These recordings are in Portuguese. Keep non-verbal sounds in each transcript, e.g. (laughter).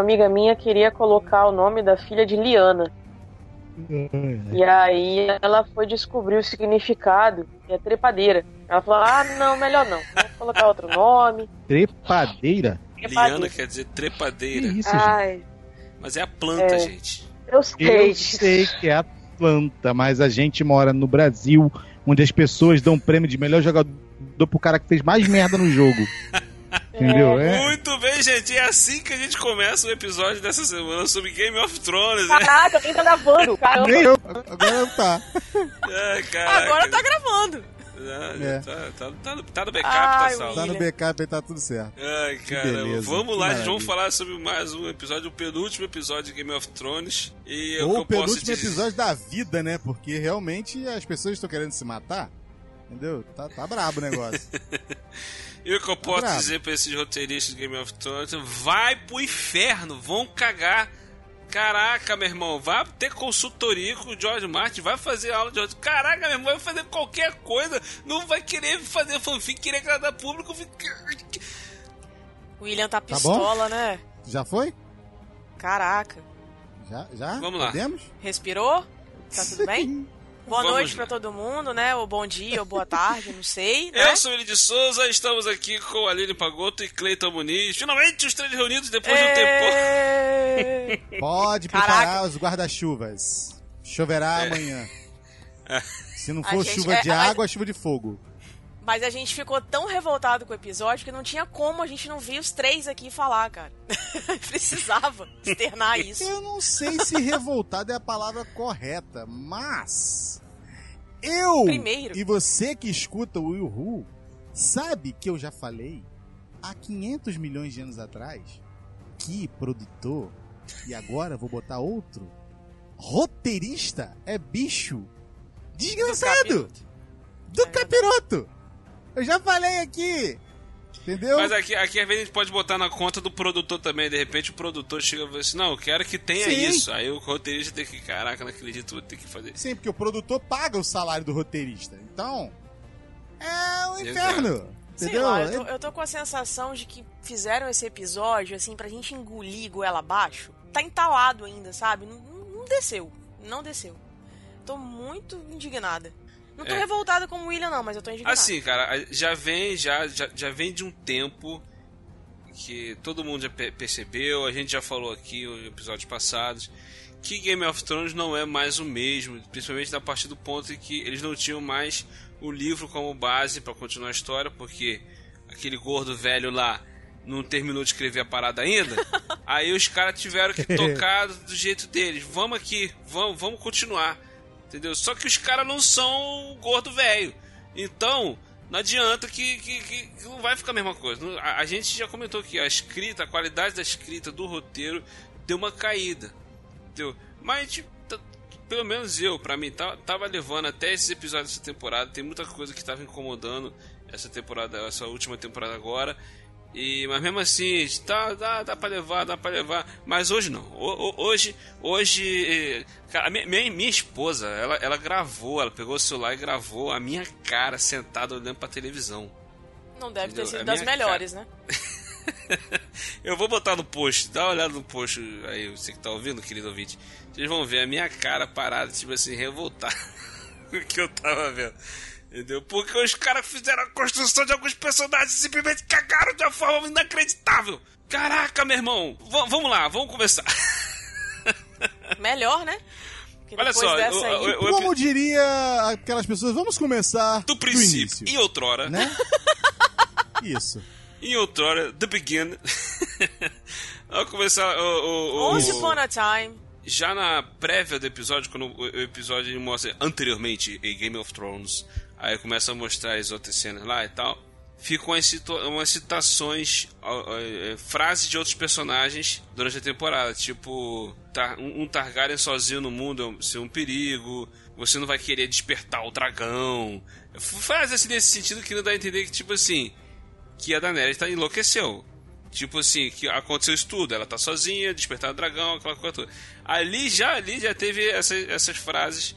uma amiga minha queria colocar o nome da filha de Liana. E aí ela foi descobrir o significado e é trepadeira. Ela falou: ah, não, melhor não. Vou colocar outro nome. Trepadeira? trepadeira. Liana quer dizer trepadeira. Que isso? Mas é a planta, é, gente. Eu sei. Eu sei que é a planta, mas a gente mora no Brasil, onde as pessoas dão prêmio de melhor jogador pro cara que fez mais merda no jogo. (laughs) Entendeu? É. Muito bem, gente. É assim que a gente começa o episódio dessa semana sobre Game of Thrones. Né? Caraca, quem tá gravando? Caramba. Nem eu. Agora tá. É, Agora tá gravando. É. Tá, tá, tá, no, tá no backup, tá Ai, tá salvo. Tá no backup e tá tudo certo. Ai, cara, vamos lá, gente, vamos falar sobre mais um episódio, o penúltimo episódio de Game of Thrones. E Ou o penúltimo episódio da vida, né? Porque realmente as pessoas estão querendo se matar. Entendeu? Tá, tá brabo o negócio. (laughs) E o que eu tá posso bravo. dizer pra esses roteiristas de Game of Thrones? Vai pro inferno, vão cagar. Caraca, meu irmão, vai ter consultoria com o George Martin, vai fazer aula de George. Caraca, meu irmão, vai fazer qualquer coisa. Não vai querer fazer fanfic, querer agradar público. O William tá pistola, tá né? Já foi? Caraca. Já? Já? Vamos lá. Podemos? Respirou? Tá tudo bem? (laughs) Boa Vamos noite para todo mundo, né? Ou bom dia, ou boa tarde, não sei. Né? Eu sou ele de Souza, estamos aqui com Aline Pagoto e Cleiton Muniz. Finalmente os três reunidos depois de um tempo. (laughs) Pode preparar Caraca. os guarda-chuvas. Choverá é. amanhã. (laughs) Se não for chuva é, de água, mas... chuva de fogo. Mas a gente ficou tão revoltado com o episódio que não tinha como a gente não vir os três aqui falar, cara. (laughs) Precisava externar (laughs) isso. Eu não sei se revoltado é a palavra correta, mas eu Primeiro. e você que escuta o Will Who sabe que eu já falei há 500 milhões de anos atrás que produtor e agora vou botar outro roteirista é bicho desgraçado do capiroto. Do é Eu já falei aqui Entendeu? Mas aqui, aqui às vezes a gente pode botar na conta do produtor também. De repente o produtor chega e fala assim: Não, eu quero que tenha Sim. isso. Aí o roteirista tem que, caraca, não acredito, vou ter que fazer Sim, porque o produtor paga o salário do roteirista. Então, é um inferno. Entendeu? Sei lá, eu tô, eu tô, com a sensação de que fizeram esse episódio, assim, pra gente engolir goela abaixo. Tá entalado ainda, sabe? Não, não desceu. Não desceu. Tô muito indignada. Não tô é. revoltada com o William, não, mas eu tô indignada. Assim, cara, já vem, já, já, já vem de um tempo que todo mundo já percebeu, a gente já falou aqui em episódios passados, que Game of Thrones não é mais o mesmo, principalmente a partir do ponto em que eles não tinham mais o livro como base para continuar a história, porque aquele gordo velho lá não terminou de escrever a parada ainda. (laughs) aí os caras tiveram que (laughs) tocar do jeito deles. Vamos aqui, vamos, vamos continuar. Entendeu? Só que os caras não são gordo velho. Então, não adianta que, que, que, não vai ficar a mesma coisa. A, a, gente já comentou que a escrita, a qualidade da escrita do roteiro deu uma caída. Entendeu? Mas, pelo menos eu, pra mim, tá, tava levando até esses episódios dessa temporada. Tem muita coisa que tava incomodando essa temporada, essa última temporada agora. E, mas mesmo assim, tá, dá, dá pra levar, dá pra levar. Mas hoje não. O, hoje, hoje. Cara, minha, minha esposa, ela, ela gravou, ela pegou o celular e gravou a minha cara sentada olhando pra televisão. Não deve Entendeu? ter sido das melhores, cara... né? (laughs) eu vou botar no post, dá uma olhada no post aí, você que tá ouvindo, querido ouvinte. Vocês vão ver a minha cara parada, tipo assim, revoltada. (laughs) o que eu tava vendo. Entendeu? Porque os caras fizeram a construção de alguns personagens e simplesmente cagaram de uma forma inacreditável. Caraca, meu irmão. V vamos lá, vamos começar. (laughs) Melhor, né? Olha só, aí... o, o, como diria aquelas pessoas, vamos começar do princípio. Do em outrora. Né? (laughs) Isso. Em outrora, the begin. (laughs) Vamos começar o, o, Once upon a time. Já na prévia do episódio, quando o episódio mostra anteriormente em Game of Thrones, Aí começa a mostrar as outras cenas lá e tal. Ficam umas, umas citações, é, frases de outros personagens durante a temporada. Tipo, um Targaryen sozinho no mundo é ser um perigo. Você não vai querer despertar o dragão. Frases assim nesse sentido que não dá a entender que, tipo assim, que a Daenerys tá enlouqueceu. Tipo assim, que aconteceu isso tudo. Ela tá sozinha, despertar o dragão, aquela coisa toda. Ali já, ali já teve essa, essas frases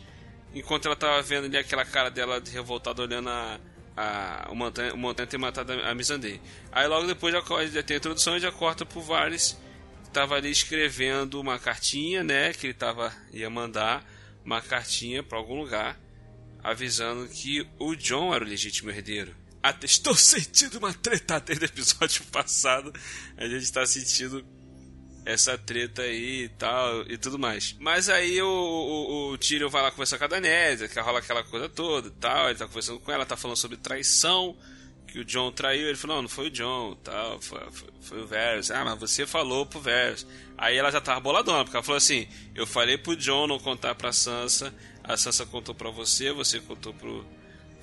enquanto ela tava vendo ali aquela cara dela de revoltada olhando a, a, o, Montanha, o Montanha ter matado a, a Missandei. Aí logo depois já, já tem a introdução e já corta pro Varys tava ali escrevendo uma cartinha, né? Que ele tava, ia mandar uma cartinha para algum lugar avisando que o John era o legítimo herdeiro. Até estou sentindo uma treta desde o episódio (laughs) passado. A gente está sentindo essa treta aí e tal e tudo mais. Mas aí o, o, o Tyrion vai lá conversar com a Daenerys, que rola aquela coisa toda e tal. Ele tá conversando com ela, tá falando sobre traição, que o John traiu. Ele falou: Não, não foi o John, tal, foi, foi, foi o Varys. Ah, mas você falou pro Varys. Aí ela já tava boladona, porque ela falou assim: Eu falei pro John não contar pra Sansa, a Sansa contou pra você, você contou pro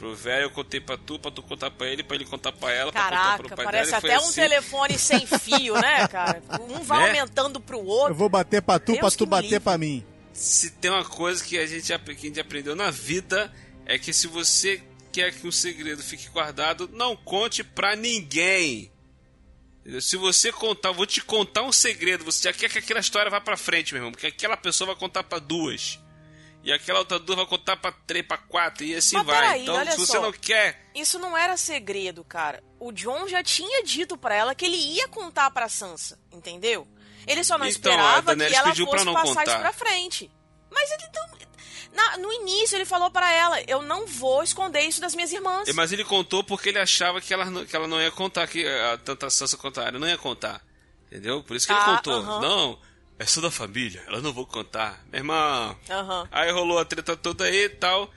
pro velho, eu contei pra tu, pra tu contar pra ele, pra ele contar pra ela, Caraca, pra contar pro pai parece dela. até um assim. telefone sem fio, né, cara? Um vai Né? aumentando pro outro. Eu vou bater pra tu, Deus pra tu bater livre. pra mim. Se tem uma coisa que a gente, que a gente aprendeu na vida, é que se você quer que um segredo fique guardado, não conte pra ninguém. Se você contar, vou te contar um segredo, você já quer que aquela história vá pra frente, meu irmão, porque aquela pessoa vai contar pra duas. E aquela outra duas vai contar pra três, pra quatro, e assim Mas vai. peraí, então, se você só. não quer. Isso não era segredo, cara. O John já tinha dito pra ela que ele ia contar pra Sansa, entendeu? Ele só não Então, esperava que ela pediu pra fosse não passar contar. isso pra frente. Mas ele. Na- no início ele falou pra ela, eu não vou esconder isso das minhas irmãs. Mas ele contou porque ele achava que ela, não- que ela não ia contar, que a, tanto a Sansa quanto a Arya não ia contar. Entendeu? Por isso que ele Ah, contou. aham. Não, é só da família, ela não vou contar. Meu irmão, Aham. Aí rolou a treta toda aí e tal.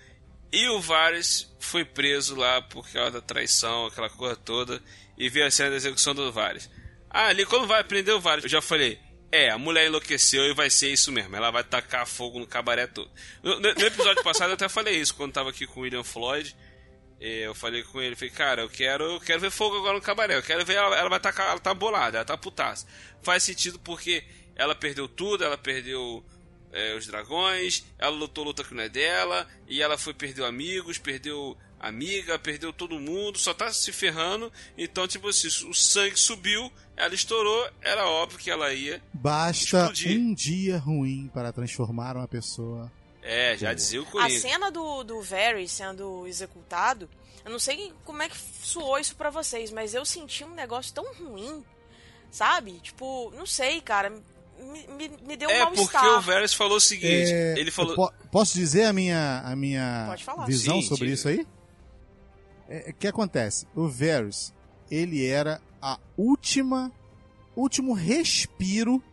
E o Varys foi preso lá por causa da traição, aquela coisa toda. E veio a cena da execução do Varys. Ah, ali quando vai prender o Varys, eu já falei. É, a mulher enlouqueceu e vai ser isso mesmo. Ela vai tacar fogo no cabaré todo. No, no- episódio passado eu até falei isso, quando tava aqui com o William Floyd. eh, Eu falei com ele, falei, cara, eu quero, eu quero ver fogo agora no cabaré. Eu quero ver ela, ela vai tacar, ela tá bolada, ela tá putaça. Faz sentido porque ela perdeu tudo, ela perdeu é, os dragões, ela lutou luta que não é dela, e ela foi, perdeu amigos, perdeu amiga, perdeu todo mundo, só tá se ferrando. Então, tipo assim, o sangue subiu, ela estourou, era óbvio que ela ia. Basta Explodir. um dia ruim para transformar uma pessoa. É, já dizia o A Coringa. cena do, do Varys sendo executado, eu não sei como é que soou isso pra vocês, mas eu senti um negócio tão ruim, sabe? Tipo, não sei, cara, me, me, me deu um É, porque o Varys falou o seguinte, É, ele falou... po- posso dizer a minha, a minha visão Sim, sobre diga. isso aí? É, O que acontece? O Varys, ele era a última, último respiro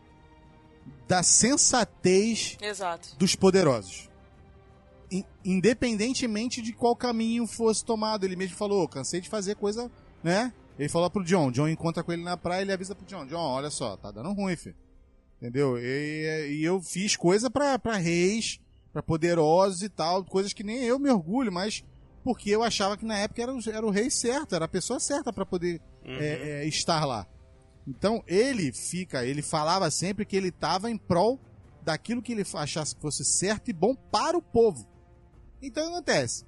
da sensatez Exato. dos poderosos. In- Independentemente de qual caminho fosse tomado, ele mesmo falou, cansei de fazer coisa, né? Ele falou pro John, John encontra com ele na praia, ele avisa pro John, John, olha só, tá dando ruim, filho. Entendeu? E, e eu fiz coisa pra, pra reis, pra poderosos e tal, coisas que nem eu me orgulho, mas porque eu achava que na época era, o- era o rei certo, era a pessoa certa pra poder Uhum. é, é, estar lá. Então ele fica, ele falava sempre que ele estava em prol daquilo que ele achasse que fosse certo e bom para o povo. Então o que acontece?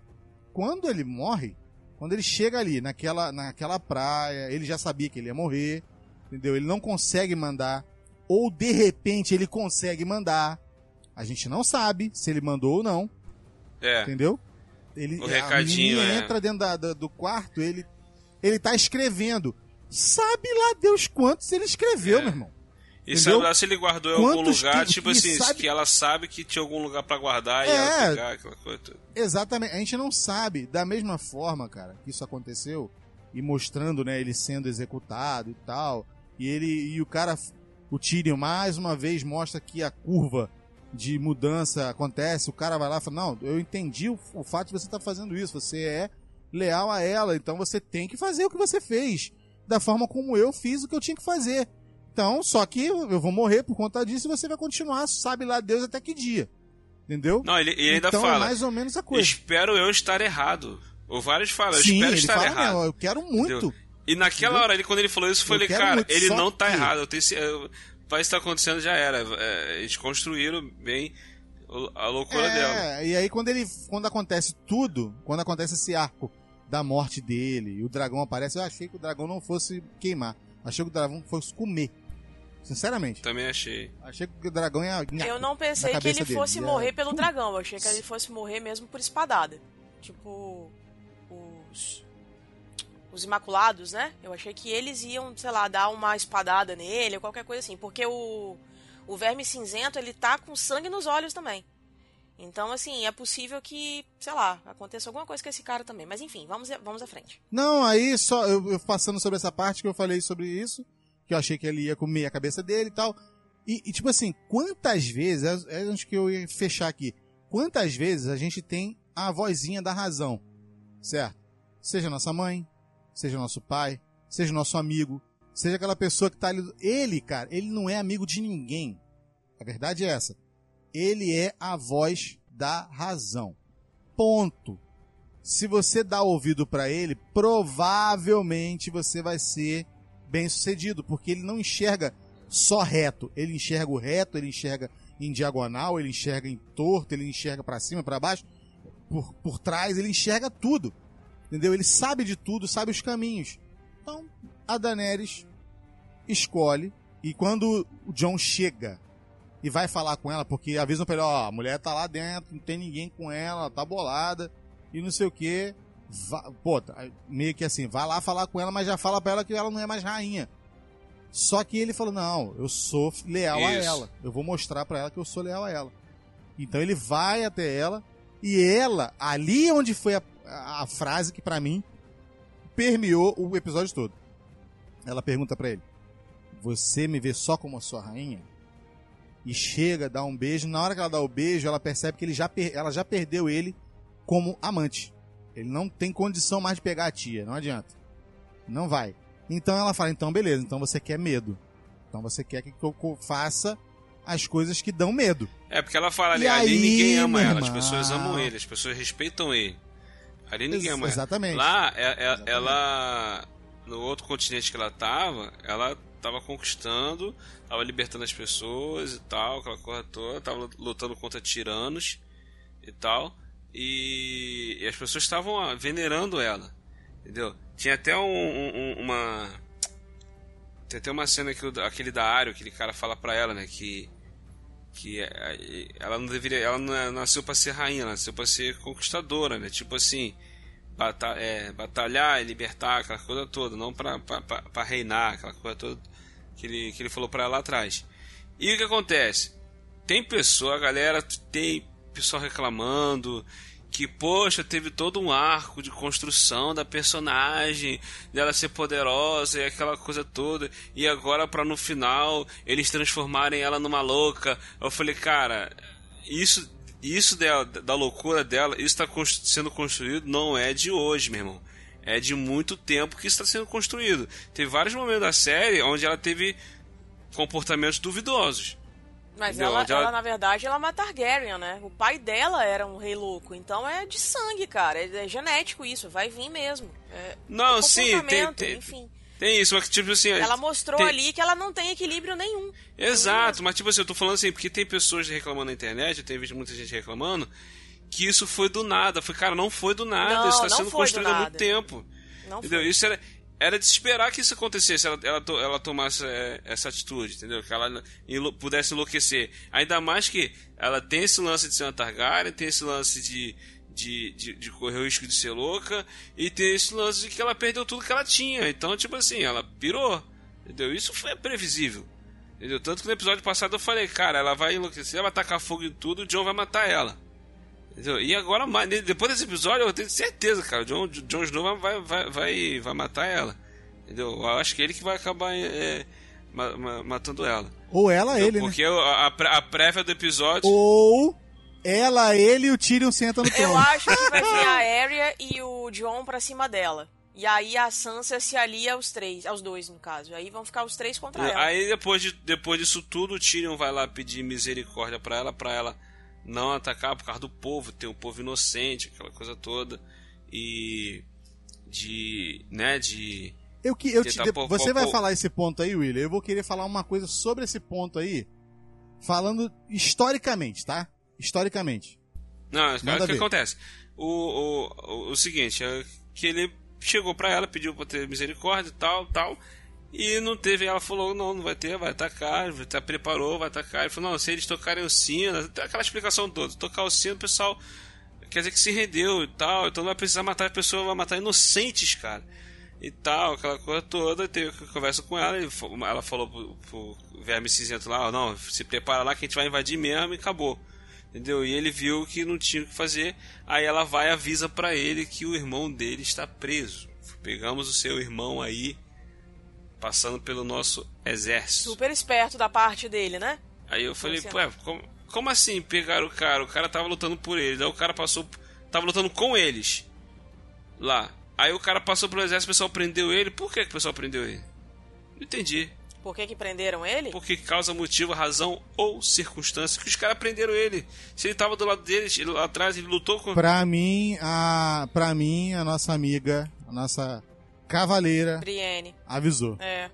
Quando ele morre, quando ele chega ali naquela, naquela praia, ele já sabia que ele ia morrer, entendeu? Ele não consegue mandar, ou de repente ele consegue mandar. A gente não sabe se ele mandou ou não, É, entendeu? Ele, O a recadinho, menininha é. entra dentro da- da- do quarto, ele, ele tá escrevendo. Sabe lá Deus quantos ele escreveu, É. meu irmão. e entendeu? sabe lá se ele guardou em algum lugar, que- tipo e assim, sabe- que ela sabe que tinha algum lugar pra guardar e É. ela pegar aquela coisa toda. Exatamente. A gente não sabe. Da mesma forma, cara, que isso aconteceu, e mostrando, né, ele sendo executado e tal, e ele e o cara, o Tyrion mais uma vez mostra que a curva de mudança acontece, o cara vai lá e fala, não, eu entendi o, o fato de você estar fazendo isso, você é leal a ela, então você tem que fazer o que você fez, da forma como eu fiz o que eu tinha que fazer. Então, só que eu eu vou morrer por conta disso e você vai continuar, sabe lá Deus até que dia. Entendeu? Não, ele, ele ainda então é fala, mais ou menos a coisa. espero eu estar errado. O Vários fala, eu Sim, espero ele estar fala, errado. "Não, eu quero muito. Entendeu? E naquela Entendeu? hora, ele, quando ele falou isso, eu falei, cara, ele não tá que- errado. Eu tenho, eu, vai estar acontecendo, já era. É, eles construíram bem a loucura dela. É, e aí quando ele quando acontece tudo, quando acontece esse arco da morte dele, e o dragão aparece, eu achei que o dragão não fosse queimar. Achei que o dragão fosse comer. Sinceramente. Também achei. Achei que o dragão ia. Eu não pensei que ele dele. fosse Ia- morrer pelo dragão. Eu achei que ele fosse morrer mesmo por espadada. Tipo, os. Os Imaculados, né? Eu achei que eles iam, sei lá, dar uma espadada nele ou qualquer coisa assim. Porque o, o Verme Cinzento, ele tá com sangue nos olhos também. Então, assim, é possível que, sei lá, aconteça alguma coisa com esse cara também. Mas enfim, vamos, vamos à frente. Não, aí só eu, eu passando sobre essa parte que eu falei sobre isso, que eu achei que ele ia comer a cabeça dele e tal. E, e tipo assim, quantas vezes, é, é onde que eu ia fechar aqui, quantas vezes a gente tem a vozinha da razão, certo? Seja nossa mãe, seja nosso pai, seja nosso amigo, seja aquela pessoa que tá ali. Ele, cara, ele não é amigo de ninguém. A verdade é essa. Ele é a voz da razão. Ponto. Se você dá ouvido para ele, provavelmente você vai ser bem sucedido, porque ele não enxerga só reto. Ele enxerga o reto, ele enxerga em diagonal, ele enxerga em torto, ele enxerga para cima, para baixo, por, por trás, ele enxerga tudo. Entendeu? Ele sabe de tudo, sabe os caminhos. Então, a Daenerys escolhe e quando o John chega e vai falar com ela, porque avisam pra ele, ó, a mulher tá lá dentro, não tem ninguém com ela, tá bolada, e não sei o que. Pô, tá, meio que assim, vai lá falar com ela, mas já fala pra ela que ela não é mais rainha. Só que ele falou: Não, eu sou leal Isso. a ela. Eu vou mostrar para ela que eu sou leal a ela. Então ele vai até ela e ela, ali onde foi a, a, a frase que para mim permeou o episódio todo. Ela pergunta para ele: Você me vê só como a sua rainha? E chega, dá um beijo. Na hora que ela dá o beijo, ela percebe que ele já, ela já perdeu ele como amante. Ele não tem condição mais de pegar a tia, não adianta. Não vai. Então ela fala: então beleza, então você quer medo. Então você quer que eu faça as coisas que dão medo. É, porque ela fala ali, ali ninguém ama ela, as pessoas amam ele, as pessoas respeitam ele. Ali ninguém Ex ama Exatamente. Lá, é, é, exatamente. ela. No outro continente que ela tava, ela tava conquistando, tava libertando as pessoas e tal, aquela coisa toda, tava lutando contra tiranos e tal. E, e as pessoas estavam venerando ela. Entendeu? Tinha até um, um, uma. Tem até uma cena que o, aquele da Ario, aquele cara fala pra ela, né? Que. Que é, ela não deveria. Ela não é, nasceu pra ser rainha, ela nasceu pra ser conquistadora, né? Tipo assim. Bata, é, batalhar e libertar, aquela coisa toda, não pra, reinar, aquela coisa toda que ele, que ele falou pra ela lá atrás. E o que acontece? Tem pessoa, a galera tem pessoal reclamando que, poxa, teve todo um arco de construção da personagem, dela ser poderosa e aquela coisa toda, e agora para no final eles transformarem ela numa louca. Eu falei, cara, isso isso dela, da loucura dela, isso está sendo construído não é de hoje, meu irmão. É de muito tempo que está sendo construído. Teve vários momentos da série onde ela teve comportamentos duvidosos. Mas ela, ela, na verdade, ela é uma Targaryen, né? O pai dela era um rei louco. Então é de sangue, cara. É, é genético isso. Vai vir mesmo. É, não, é sim, tem, tem, enfim. Tem isso, mas tipo assim. Ela mostrou tem... ali que ela não tem equilíbrio nenhum. Exato, mas tipo assim, eu tô falando assim, porque tem pessoas reclamando na internet, eu tenho visto muita gente reclamando, que isso foi do nada. Foi, cara, não foi do nada. Não, isso tá sendo construído há muito tempo. Não entendeu? Foi. Isso era, era de esperar que isso acontecesse, ela, ela, ela tomasse é, essa atitude, entendeu? Que ela pudesse enlouquecer. Ainda mais que ela tem esse lance de ser uma Targaryen, tem esse lance de, de, de, de, correr o risco de ser louca, e tem esse lance de que ela perdeu tudo que ela tinha. Então, tipo assim, ela pirou, entendeu? Isso foi previsível. Entendeu? Tanto que no episódio passado eu falei, cara, ela vai enlouquecer, ela vai tacar fogo em tudo, o John vai matar ela. Entendeu? E agora, depois desse episódio, eu tenho certeza, cara, o John, John Snow vai, vai, vai, vai matar ela. Entendeu? Eu acho que ele que vai acabar é, matando ela. Ou ela, ele, né? Porque a, a prévia do episódio... Ou ela, ele e o Tyrion sentam no trono. Eu acho que vai vir a (laughs) Arya e o John pra cima dela. E aí a Sansa se alia aos três, aos dois no caso. Aí vão ficar os três contra ela. Aí depois, de, depois disso tudo, o Tyrion vai lá pedir misericórdia para ela, para ela não atacar por causa do povo, ter um povo inocente, aquela coisa toda. E de, né, de eu que eu te, você vai falar esse ponto aí, William. Eu vou querer falar uma coisa sobre esse ponto aí, falando historicamente, tá? Historicamente. Não, o que acontece? O, o, o, o, seguinte, é que ele chegou para ela, pediu para ter misericórdia e tal, tal. E não teve, ela falou, não, não vai ter, vai atacar, vai tá, preparou, vai atacar. Ele falou, não, se eles tocarem o sino, aquela explicação toda, tocar o sino, o pessoal quer dizer que se rendeu e tal, então não vai precisar matar a pessoa, vai matar inocentes, cara. e tal, aquela coisa toda. Teve conversa com ela, ela falou pro, pro verme cinzento lá: não, se prepara lá que a gente vai invadir mesmo e acabou. Entendeu? E ele viu que não tinha o que fazer. Aí ela vai e avisa para ele que o irmão dele está preso. Pegamos o seu irmão aí, passando pelo nosso exército. Super esperto da parte dele, né? Aí eu falei, pô, como, como assim pegaram o cara? O cara tava lutando por eles. Aí o cara passou. Tava lutando com eles. Lá. Aí o cara passou pelo exército, o pessoal prendeu ele. Por que, que o pessoal prendeu ele? Não entendi. Por que, que prenderam ele? Porque causa motivo, razão ou circunstância que os caras prenderam ele. Se ele tava do lado deles, ele, lá atrás, ele lutou com. Pra mim, a. Pra mim, a nossa amiga, a nossa cavaleira. Brienne. Avisou. É.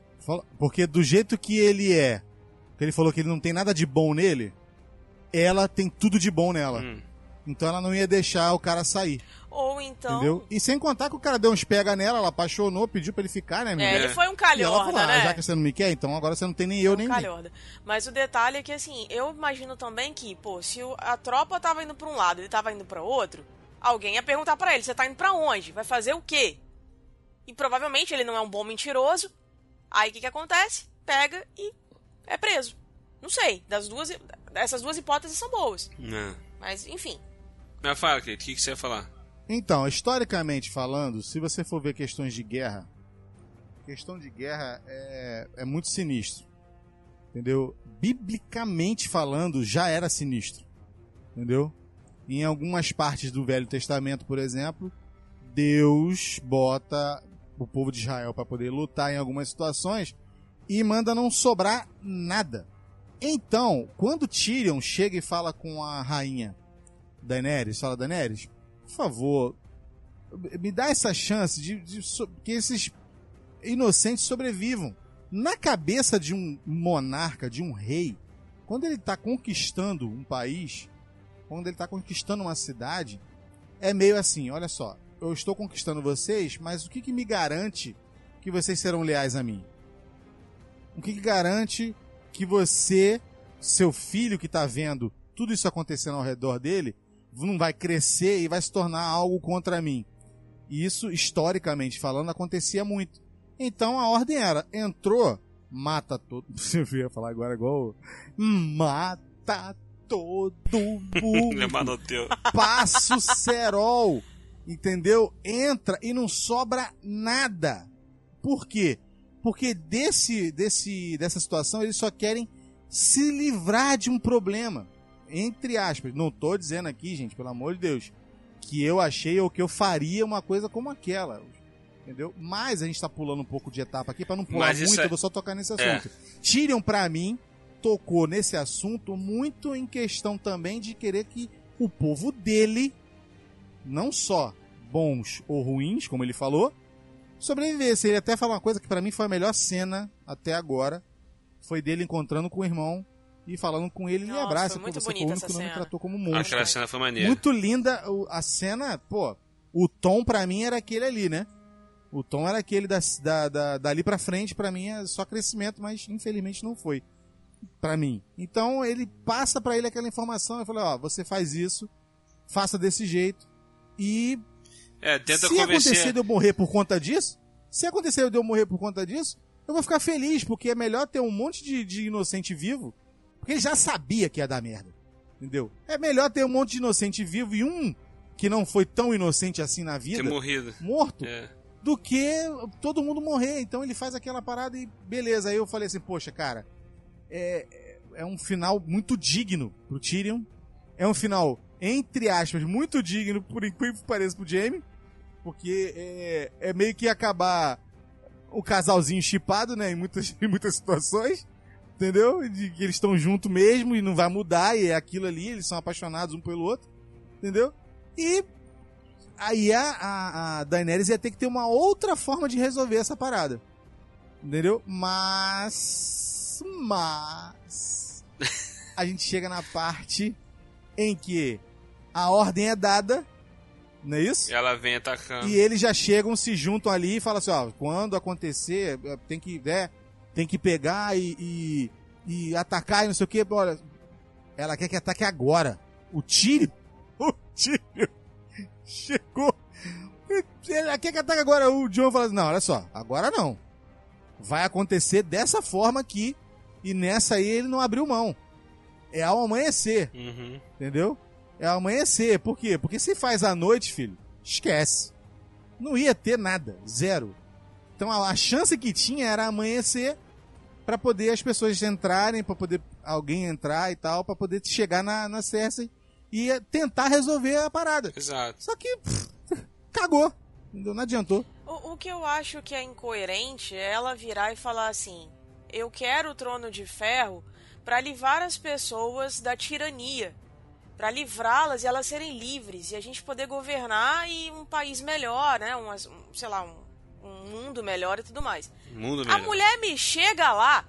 Porque do jeito que ele é, que ele falou que ele não tem nada de bom nele, ela tem tudo de bom nela. Hum. Então ela não ia deixar o cara sair. Ou então. Entendeu? E sem contar que o cara deu uns pega nela, ela apaixonou, pediu pra ele ficar, né, amiga? É, ele foi um calhorda, falou, ah, né? Já que você não me quer, então agora você não tem nem eu, um nem calhorda. Mas o detalhe é que, assim, eu imagino também que, pô, se a tropa tava indo pra um lado e ele tava indo pra outro, alguém ia perguntar para ele, você tá indo pra onde? Vai fazer o quê? E provavelmente ele não é um bom mentiroso. Aí o que que acontece? Pega e é preso. Não sei. Das duas, essas duas hipóteses são boas. Não. Mas, enfim. Mas fala, Kate, o que, que você ia falar? Então, historicamente falando, se você for ver questões de guerra, questão de guerra é, é muito sinistro. Entendeu? Biblicamente falando, já era sinistro. Entendeu? Em algumas partes do Velho Testamento, por exemplo, Deus bota o povo de Israel para poder lutar em algumas situações e manda não sobrar nada. Então, quando Tyrion chega e fala com a rainha Daenerys, fala Daenerys, por favor, me dá essa chance de, de, que esses inocentes sobrevivam. Na cabeça de um monarca, de um rei, quando ele está conquistando um país, quando ele está conquistando uma cidade, é meio assim: olha só, eu estou conquistando vocês, mas o que, que me garante que vocês serão leais a mim? O que, que garante que você, seu filho que está vendo tudo isso acontecendo ao redor dele, não vai crescer e vai se tornar algo contra mim. E isso, historicamente falando, acontecia muito. Então a ordem era: entrou, mata todo. Você (laughs) ia falar agora igual. Mata todo (laughs) mundo. Passa o cerol. Entendeu? Entra e não sobra nada. Por quê? Porque desse, desse, dessa situação eles só querem se livrar de um problema entre aspas, não tô dizendo aqui, gente, pelo amor de Deus, que eu achei ou que eu faria uma coisa como aquela. Entendeu? Mas a gente tá pulando um pouco de etapa aqui para não pular muito, é... eu vou só tocar nesse é. assunto. É. Tyrion, para mim, tocou nesse assunto muito em questão também de querer que o povo dele, não só bons ou ruins, como ele falou, sobrevivesse. Ele até falou uma coisa que para mim foi a melhor cena até agora, foi dele encontrando com o irmão e falando com ele, Nossa, ele abraça, pô, você foi o único que não me tratou como monstro. Aquela cena foi maneira. Muito linda, a cena, pô, o tom pra mim era aquele ali, né? O tom era aquele da, da, da, dali pra frente, pra mim é só crescimento, mas infelizmente não foi. Pra mim. Então ele passa para ele aquela informação, eu falei, ó, você faz isso, faça desse jeito, e é, tenta se convencer... acontecer de eu morrer por conta disso, se acontecer de eu morrer por conta disso, eu vou ficar feliz, porque é melhor ter um monte de, de inocente vivo porque ele já sabia que ia dar merda. Entendeu? É melhor ter um monte de inocente vivo e um que não foi tão inocente assim na vida. Ter morrido. Morto. É. Do que todo mundo morrer. Então ele faz aquela parada e beleza. Aí eu falei assim, poxa, cara, é, é um final muito digno pro Tyrion. É um final, entre aspas, muito digno, por incrível que pareça, pro Jaime. Porque é, é meio que acabar o casalzinho chipado, né? Em muitas, (laughs) em muitas situações entendeu? De que eles estão juntos mesmo e não vai mudar, e é aquilo ali, eles são apaixonados um pelo outro, entendeu? E aí a, a, a Daenerys ia ter que ter uma outra forma de resolver essa parada, entendeu? Mas. Mas. (laughs) A gente chega na parte em que a ordem é dada, não é isso? E ela vem atacando. E eles já chegam, se juntam ali e falam assim: ó, quando acontecer, tem que. É, tem que pegar e, e, e atacar e não sei o que. Olha, ela quer que ataque agora. O tiro, (laughs) o tiro chegou Quem que ataca agora? O John fala assim, não, olha só, agora não. Vai acontecer dessa forma aqui, e nessa aí ele não abriu mão. É ao amanhecer, Uhum. entendeu? É amanhecer. Por quê? Porque se faz à noite, filho, esquece. Não ia ter nada, zero. Então a, a chance que tinha era amanhecer para poder as pessoas entrarem, para poder alguém entrar e tal, para poder chegar na, na Cersei e tentar resolver a parada. Exato. Só que pff, (laughs) cagou. Não adiantou. O, o que eu acho que é incoerente é ela virar e falar assim: eu quero o trono de ferro para livrar as pessoas da tirania, para livrá-las e elas serem livres e a gente poder governar e um país melhor, né? Um, um, sei lá, um, um mundo melhor e tudo mais. Mundo A melhor. mulher me chega lá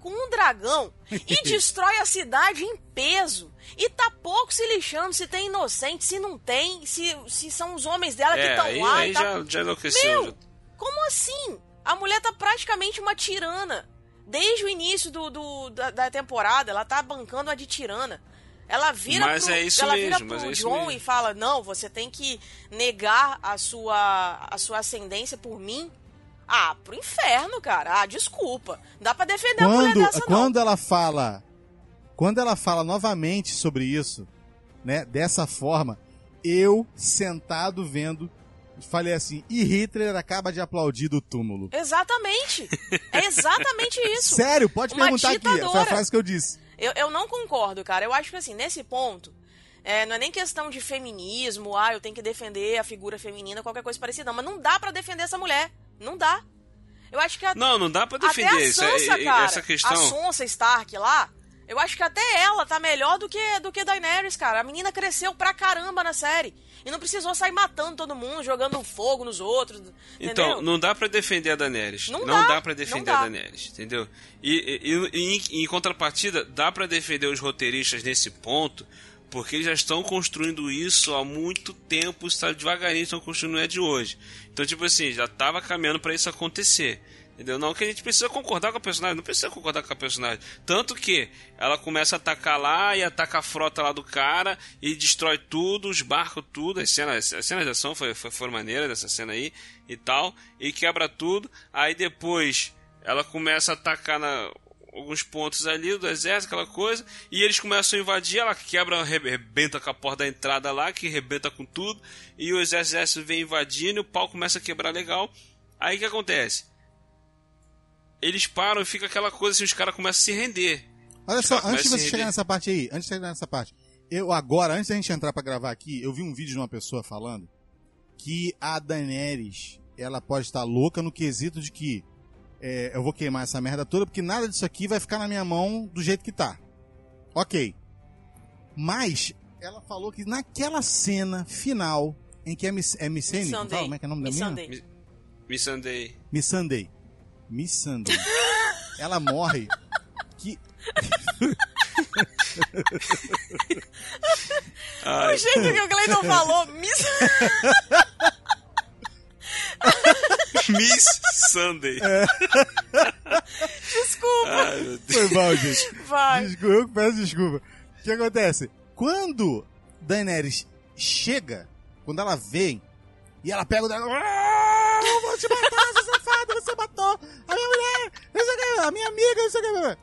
com um dragão e (laughs) destrói a cidade em peso. E tá pouco se lixando se tem inocente, se não tem, se, se são os homens dela que É, estão aí, lá. aí e tá... já, já enlouqueceu. Meu, já- como assim? A mulher tá praticamente uma tirana. Desde o início do, do- da, da temporada, ela tá bancando a de tirana. Ela vira Mas pro, é isso ela mesmo, vira mas pro é isso John mesmo. e fala: Não, você tem que negar a sua, a sua ascendência por mim. Ah, pro inferno, cara. Ah, desculpa. Não dá pra defender a mulher Quando, dessa, não. quando ela fala, quando ela fala novamente sobre isso, né, dessa forma, eu sentado vendo, falei assim, e Hitler acaba de aplaudir do túmulo. Exatamente. É exatamente (laughs) isso. Sério, pode Uma perguntar aqui, foi a ditadora. frase que eu disse. Eu, eu não concordo, cara. Eu acho que assim, nesse ponto, é, não é nem questão de feminismo, ah, eu tenho que defender a figura feminina, qualquer coisa parecida, não. Mas não dá pra defender essa mulher. Não dá. Eu acho que a, Não, não dá pra até defender a isso. Sansa, é- é- cara, essa questão. a Sansa Stark lá, eu acho que até ela tá melhor do que do que Daenerys, cara. A menina cresceu pra caramba na série. E não precisou sair matando todo mundo, jogando fogo nos outros. Então, entendeu? não dá pra defender a Daenerys. Não Não, dá, dá, pra defender dá. a Daenerys, entendeu? E, e- e em, em contrapartida, dá pra defender os roteiristas nesse ponto, porque eles já estão construindo isso há muito tempo, está devagarinho, estão construindo não é de hoje. Então, tipo assim, já tava caminhando pra isso acontecer. Entendeu? Não que a gente precisa concordar com a personagem, não precisa concordar com a personagem. Tanto que ela começa a atacar lá e ataca a frota lá do cara e destrói tudo, os barcos, tudo. As cenas, as cenas de ação foi, foi, foram maneiras dessa cena aí e tal. E quebra tudo. Aí depois ela começa a atacar na, alguns pontos ali do exército, aquela coisa. E eles começam a invadir, ela quebra, arrebenta com a porta da entrada lá, que arrebenta com tudo. E o exército vem invadindo e o pau começa a quebrar legal. Aí o que acontece? Eles param e fica aquela coisa assim, os caras começam a se render. Olha só, antes de começa a você se chegar render. nessa parte aí, antes de chegar nessa parte, eu agora, antes da gente entrar pra gravar aqui, eu vi um vídeo de uma pessoa falando que a Daenerys, ela pode estar louca no quesito de que é, eu vou queimar essa merda toda porque nada disso aqui vai ficar na minha mão do jeito que tá. Ok. Mas ela falou que naquela cena final em que é Miss, é não fala? como é que é o nome da menina? Missandei. Missandei. Missandei. Missandei. ela morre que Ai, O jeito que o Cleiton falou, miss... Miss Sunday. desculpa, Ai, foi mal, gente. vai. Desculpa, eu que peço desculpa. O que acontece? Quando Daenerys chega, quando ela vem, e ela pega o dragão. "Ah, Eu vou te matar, seu safado, você matou a minha mulher, a minha amiga, não sei o.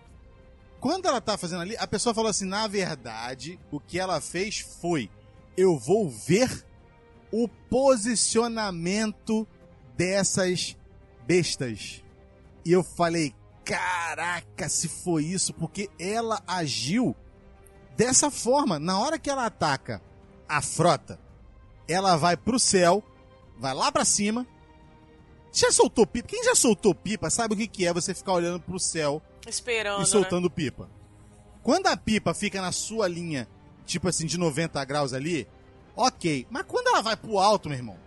Quando ela tá fazendo ali, a pessoa falou assim: na verdade, o que ela fez foi: eu vou ver o posicionamento dessas bestas. E eu falei: caraca, se foi isso, porque ela agiu dessa forma. Na hora que ela ataca a frota, ela vai pro céu, vai lá pra cima. Já soltou pipa? Quem já soltou pipa sabe o que, que é você ficar olhando pro céu Esperando, e né? soltando pipa. Quando a pipa fica na sua linha, tipo assim, de 90 graus ali, ok. Mas quando ela vai pro alto, meu irmão,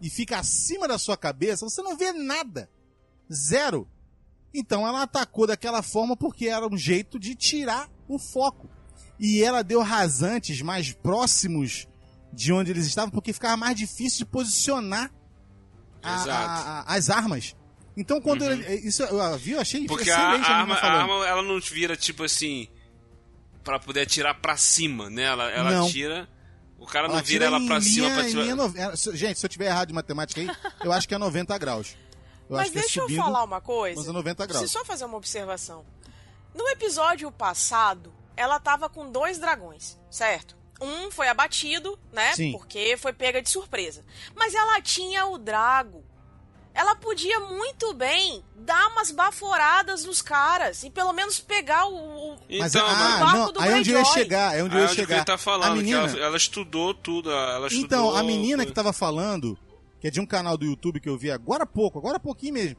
e fica acima da sua cabeça, você não vê nada. Zero. Então ela atacou daquela forma porque era um jeito de tirar o foco. E ela deu rasantes mais próximos de onde eles estavam, porque ficava mais difícil de posicionar a- a- a- as armas. Então quando Uhum. ele, isso eu vi, eu achei Porque a, excelente a arma, a arma, ela não vira tipo assim. Pra poder atirar pra cima, né? Ela, ela Não. tira O cara não vira ela pra cima pra tirar. No... Gente, se eu tiver errado de matemática aí, eu acho que é 90 graus. Eu mas é deixa é subindo, eu falar uma coisa. Mas é 90 graus. Preciso só fazer uma observação. No episódio passado, ela tava com dois dragões, certo? Um foi abatido, né? Sim. Porque foi pega de surpresa. Mas ela tinha o Drago. Ela podia muito bem dar umas baforadas nos caras e pelo menos pegar o, o mas, então, ah, barco não, do aí é onde eu ia chegar, é onde eu ia chegar. tá falando, a menina, ela, ela, estudou tudo, ela estudou, Então, a menina foi... que tava falando, que é de um canal do YouTube que eu vi agora há pouco, agora há pouquinho mesmo.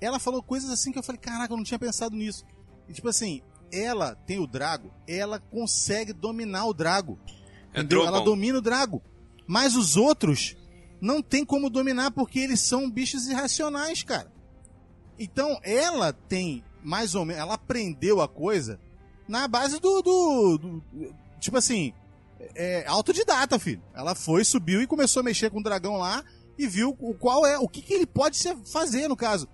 Ela falou coisas assim que eu falei, caraca, eu não tinha pensado nisso. E tipo assim, ela tem o Drago, ela consegue dominar o Drago. É? Ela domina o Drago. Mas os outros não tem como dominar porque eles são bichos irracionais, cara. Então ela tem mais ou menos, ela aprendeu a coisa na base do, do, do tipo assim, é, autodidata, filho. Ela foi, subiu e começou a mexer com o dragão lá e viu o qual é, o que, que ele pode fazer no caso.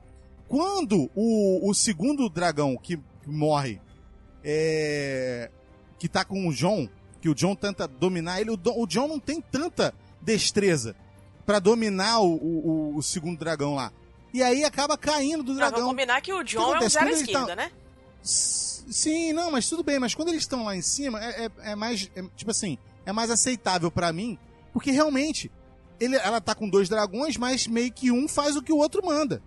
Quando o, o segundo dragão que morre, é, que tá com o John, que o John tenta dominar ele, o, o John não tem tanta destreza para dominar o, o, o, segundo dragão lá. E aí acaba caindo do dragão. Pra combinar que o John que é um zero esquerda, tá... né? Sim, não, mas tudo bem. Mas quando eles estão lá em cima, é, é, é mais. É, tipo assim, é mais aceitável para mim. Porque realmente, ele, ela tá com dois dragões, mas meio que um faz o que o outro manda.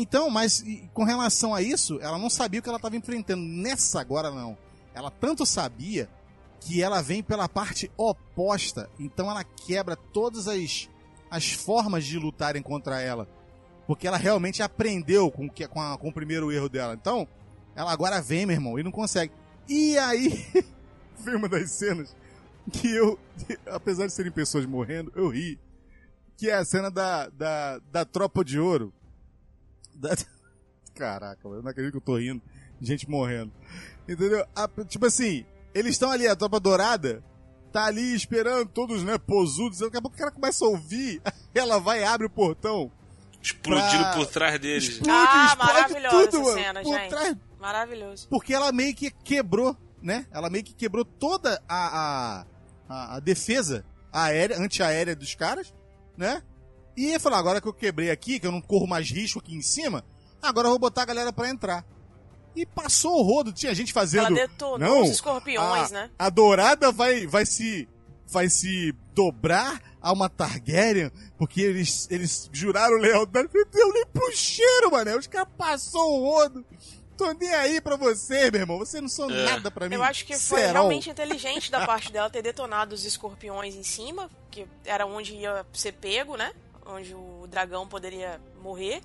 Então, mas com relação a isso, ela não sabia o que ela estava enfrentando. Nessa agora não. Ela tanto sabia que ela vem pela parte oposta. Então ela quebra todas as as formas de lutarem contra ela. Porque ela realmente aprendeu com, com, a, com o primeiro erro dela. Então, ela agora vem, meu irmão, e não consegue. E aí, (laughs) foi uma das cenas que eu, (laughs) apesar de serem pessoas morrendo, eu ri. Que é a cena da, da, da tropa de ouro. (laughs) Caraca, eu não acredito que eu tô rindo. Gente morrendo. Entendeu? A, tipo assim, eles estão ali, a tropa dourada, tá ali esperando, todos, né, posudos. Daqui a pouco o cara começa a ouvir, (laughs) ela vai e abre o portão. Explodindo pra... por trás deles. Explode, ah, explode maravilhosa tudo, essa cena, por gente. Trás... Maravilhoso. Porque ela meio que quebrou, né? Ela meio que quebrou toda a, a, a, a defesa aérea, antiaérea dos caras, né? E ia falar, agora que eu quebrei aqui, que eu não corro mais risco aqui em cima, agora eu vou botar a galera pra entrar. E passou o rodo, tinha gente fazendo. Ela detonou não, os escorpiões, a, né? A dourada vai, vai se. Vai se dobrar a uma Targaryen, porque eles, eles juraram lealdade. Deu nem pro cheiro, mano. Os caras passou o rodo. Tô nem aí pra você, meu irmão. Você não são é. nada pra mim. Eu acho que foi Serão. realmente inteligente da parte dela ter detonado os escorpiões em cima, que era onde ia ser pego, né? Onde o dragão poderia morrer.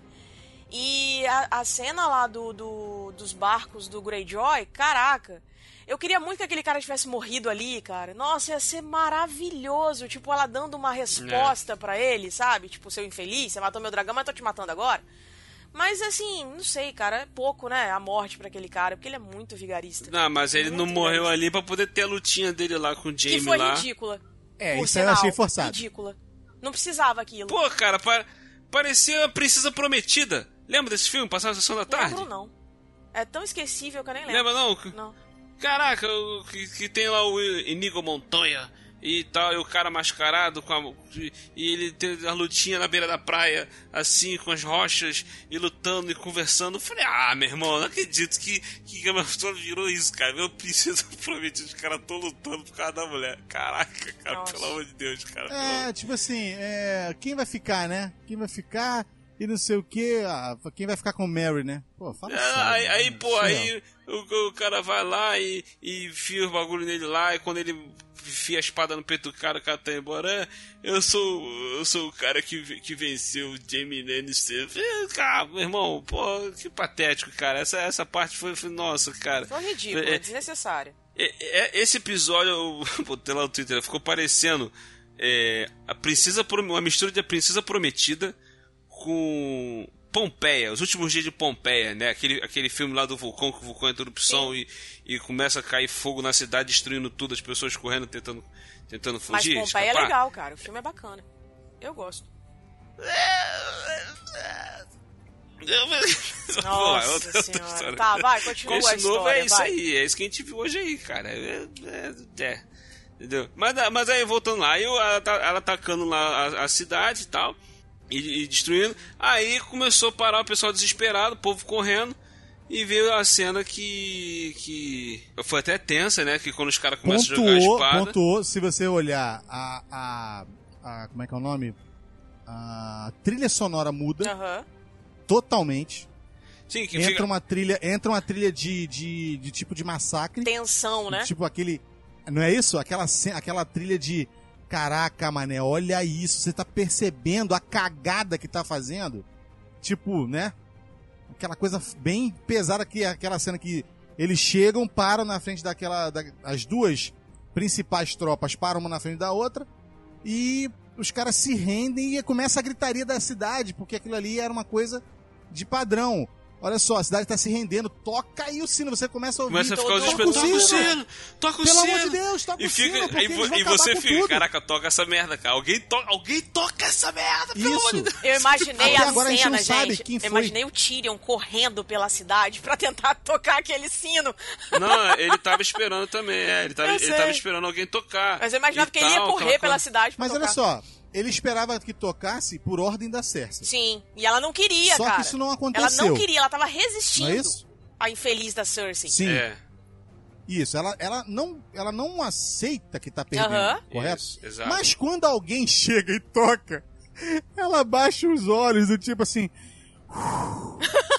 E a, a cena lá do, do, dos barcos do Greyjoy, caraca. Eu queria muito que aquele cara tivesse morrido ali, cara. Nossa, ia ser maravilhoso. Tipo, ela dando uma resposta é. para ele, sabe? Tipo, seu infeliz, você matou meu dragão, mas tô te matando agora. Mas assim, não sei, cara, é pouco, né? A morte para aquele cara, porque ele é muito vigarista. Não, mas ele muito não morreu vigarista. ali para poder ter a lutinha dele lá com o Jamie que foi lá. ridícula. É, isso sinal, eu achei forçado. Ridícula. Não precisava aquilo. Pô, cara, pa parecia a princesa prometida. Lembra desse filme? Passava a sessão da tarde? Lembro não. É tão esquecível que eu nem lembro. Lembra não? Não. Caraca, que, que tem lá o Inigo Montoya e tal, e o cara mascarado com a, e ele tem a lutinha na beira da praia, assim, com as rochas, e lutando e conversando. Eu falei, ah, meu irmão, não acredito que, que Game of Thrones virou isso, cara. Meu princesa (laughs) prometido, os caras estão lutando por causa da mulher. Caraca, cara, Nossa. pelo amor de Deus, cara. É, tipo assim, é, quem vai ficar, né? Quem vai ficar e não sei o que. Ah, quem vai ficar com o Mary, né? Pô, fala é, sério, Aí, aí pô, aí o, o, cara vai lá e, e enfia o bagulho nele lá, e quando ele enfia a espada no peito do cara, o cara tá embora. É, eu sou eu sou o cara que, que venceu o Jamie Lannister. Cara, meu irmão, pô, que patético, cara. Essa, essa parte foi, foi nossa, cara. Foi ridículo, é, desnecessário. É, é, esse episódio, eu (laughs) botei lá no Twitter, ficou parecendo é, a princesa, uma mistura de a princesa prometida com Pompeia, os últimos dias de Pompeia, né? Aquele, aquele filme lá do vulcão, que o vulcão entra em erupção e, e começa a cair fogo na cidade, destruindo tudo, as pessoas correndo, tentando, tentando fugir. Mas Pompeia é escapar. é legal, cara. O filme é bacana. Eu gosto. (laughs) Nossa Pô, senhora. Tá, vai, continua Esse a história, novo é isso vai. aí, é isso que a gente viu hoje aí, cara. É, é, é. Entendeu? Mas, mas aí, voltando lá, aí ela, tá, ela atacando lá a, a cidade e tal, e, e, destruindo. Aí começou a parar o pessoal desesperado, o povo correndo. E veio a cena que. que. Foi até tensa, né? Que quando os caras começam pontuou, a jogar a espada. Pontuou, se você olhar a, a, a. Como é que é o nome? A trilha sonora muda. Uhum. Totalmente. Sim, que entra fica... uma trilha, entra uma trilha de, de, de tipo de massacre. Tensão, né? Tipo aquele, não é isso? Aquela aquela trilha de caraca, mané, olha isso, você tá percebendo a cagada que tá fazendo? Tipo, né? Aquela coisa bem pesada que aquela cena que eles chegam, param na frente daquela da, as duas principais tropas param uma na frente da outra e os caras se rendem e começa a gritaria da cidade, porque aquilo ali era uma coisa de padrão. Olha só, a cidade tá se rendendo. Toca aí o sino, você começa a ouvir. Começa a ficar os espetos. Toca o sino! Toca o Pelo sino! amor de Deus, toca e o fica, sino! E, e você fica, tudo. caraca, toca essa merda, cara. Alguém, to, alguém toca essa merda, pelo Isso. amor de Deus. Eu imaginei a agora cena, a gente, gente. Quem foi. Eu imaginei o Tyrion correndo pela cidade pra tentar (laughs) tocar aquele sino. Não, ele tava esperando também, é. Ele tava, ele tava esperando alguém tocar. Mas eu imaginava que ele ia correr pela cidade pra Mas tocar. olha só, ele esperava que tocasse por ordem da Cersei. Sim, e ela não queria, Só cara. que isso não aconteceu. Ela não queria, ela tava resistindo. Não é isso? A infeliz da Cersei. Sim. É. Isso, ela, ela, não, ela não aceita que tá perdendo, correto? Isso, exato. Mas quando alguém (laughs) chega e toca, ela baixa os olhos do tipo assim. (laughs)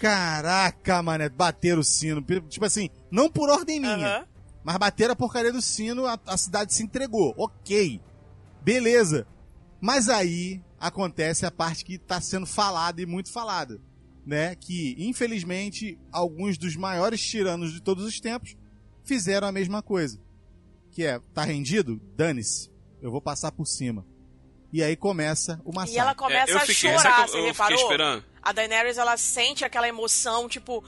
Caraca, mané, bateram o sino. Tipo assim, não por ordem minha, mas bateram a porcaria do sino, a, a cidade se entregou. Ok. Beleza. Mas aí acontece a parte que tá sendo falada e muito falada. Né? Que, infelizmente, alguns dos maiores tiranos de todos os tempos fizeram a mesma coisa. Que é, tá rendido? Dane-se. Eu vou passar por cima. E aí começa o massacre. E ela começa É, eu a fiquei- chorar, que você eu- eu reparou? esperando? A Daenerys, ela sente aquela emoção, tipo,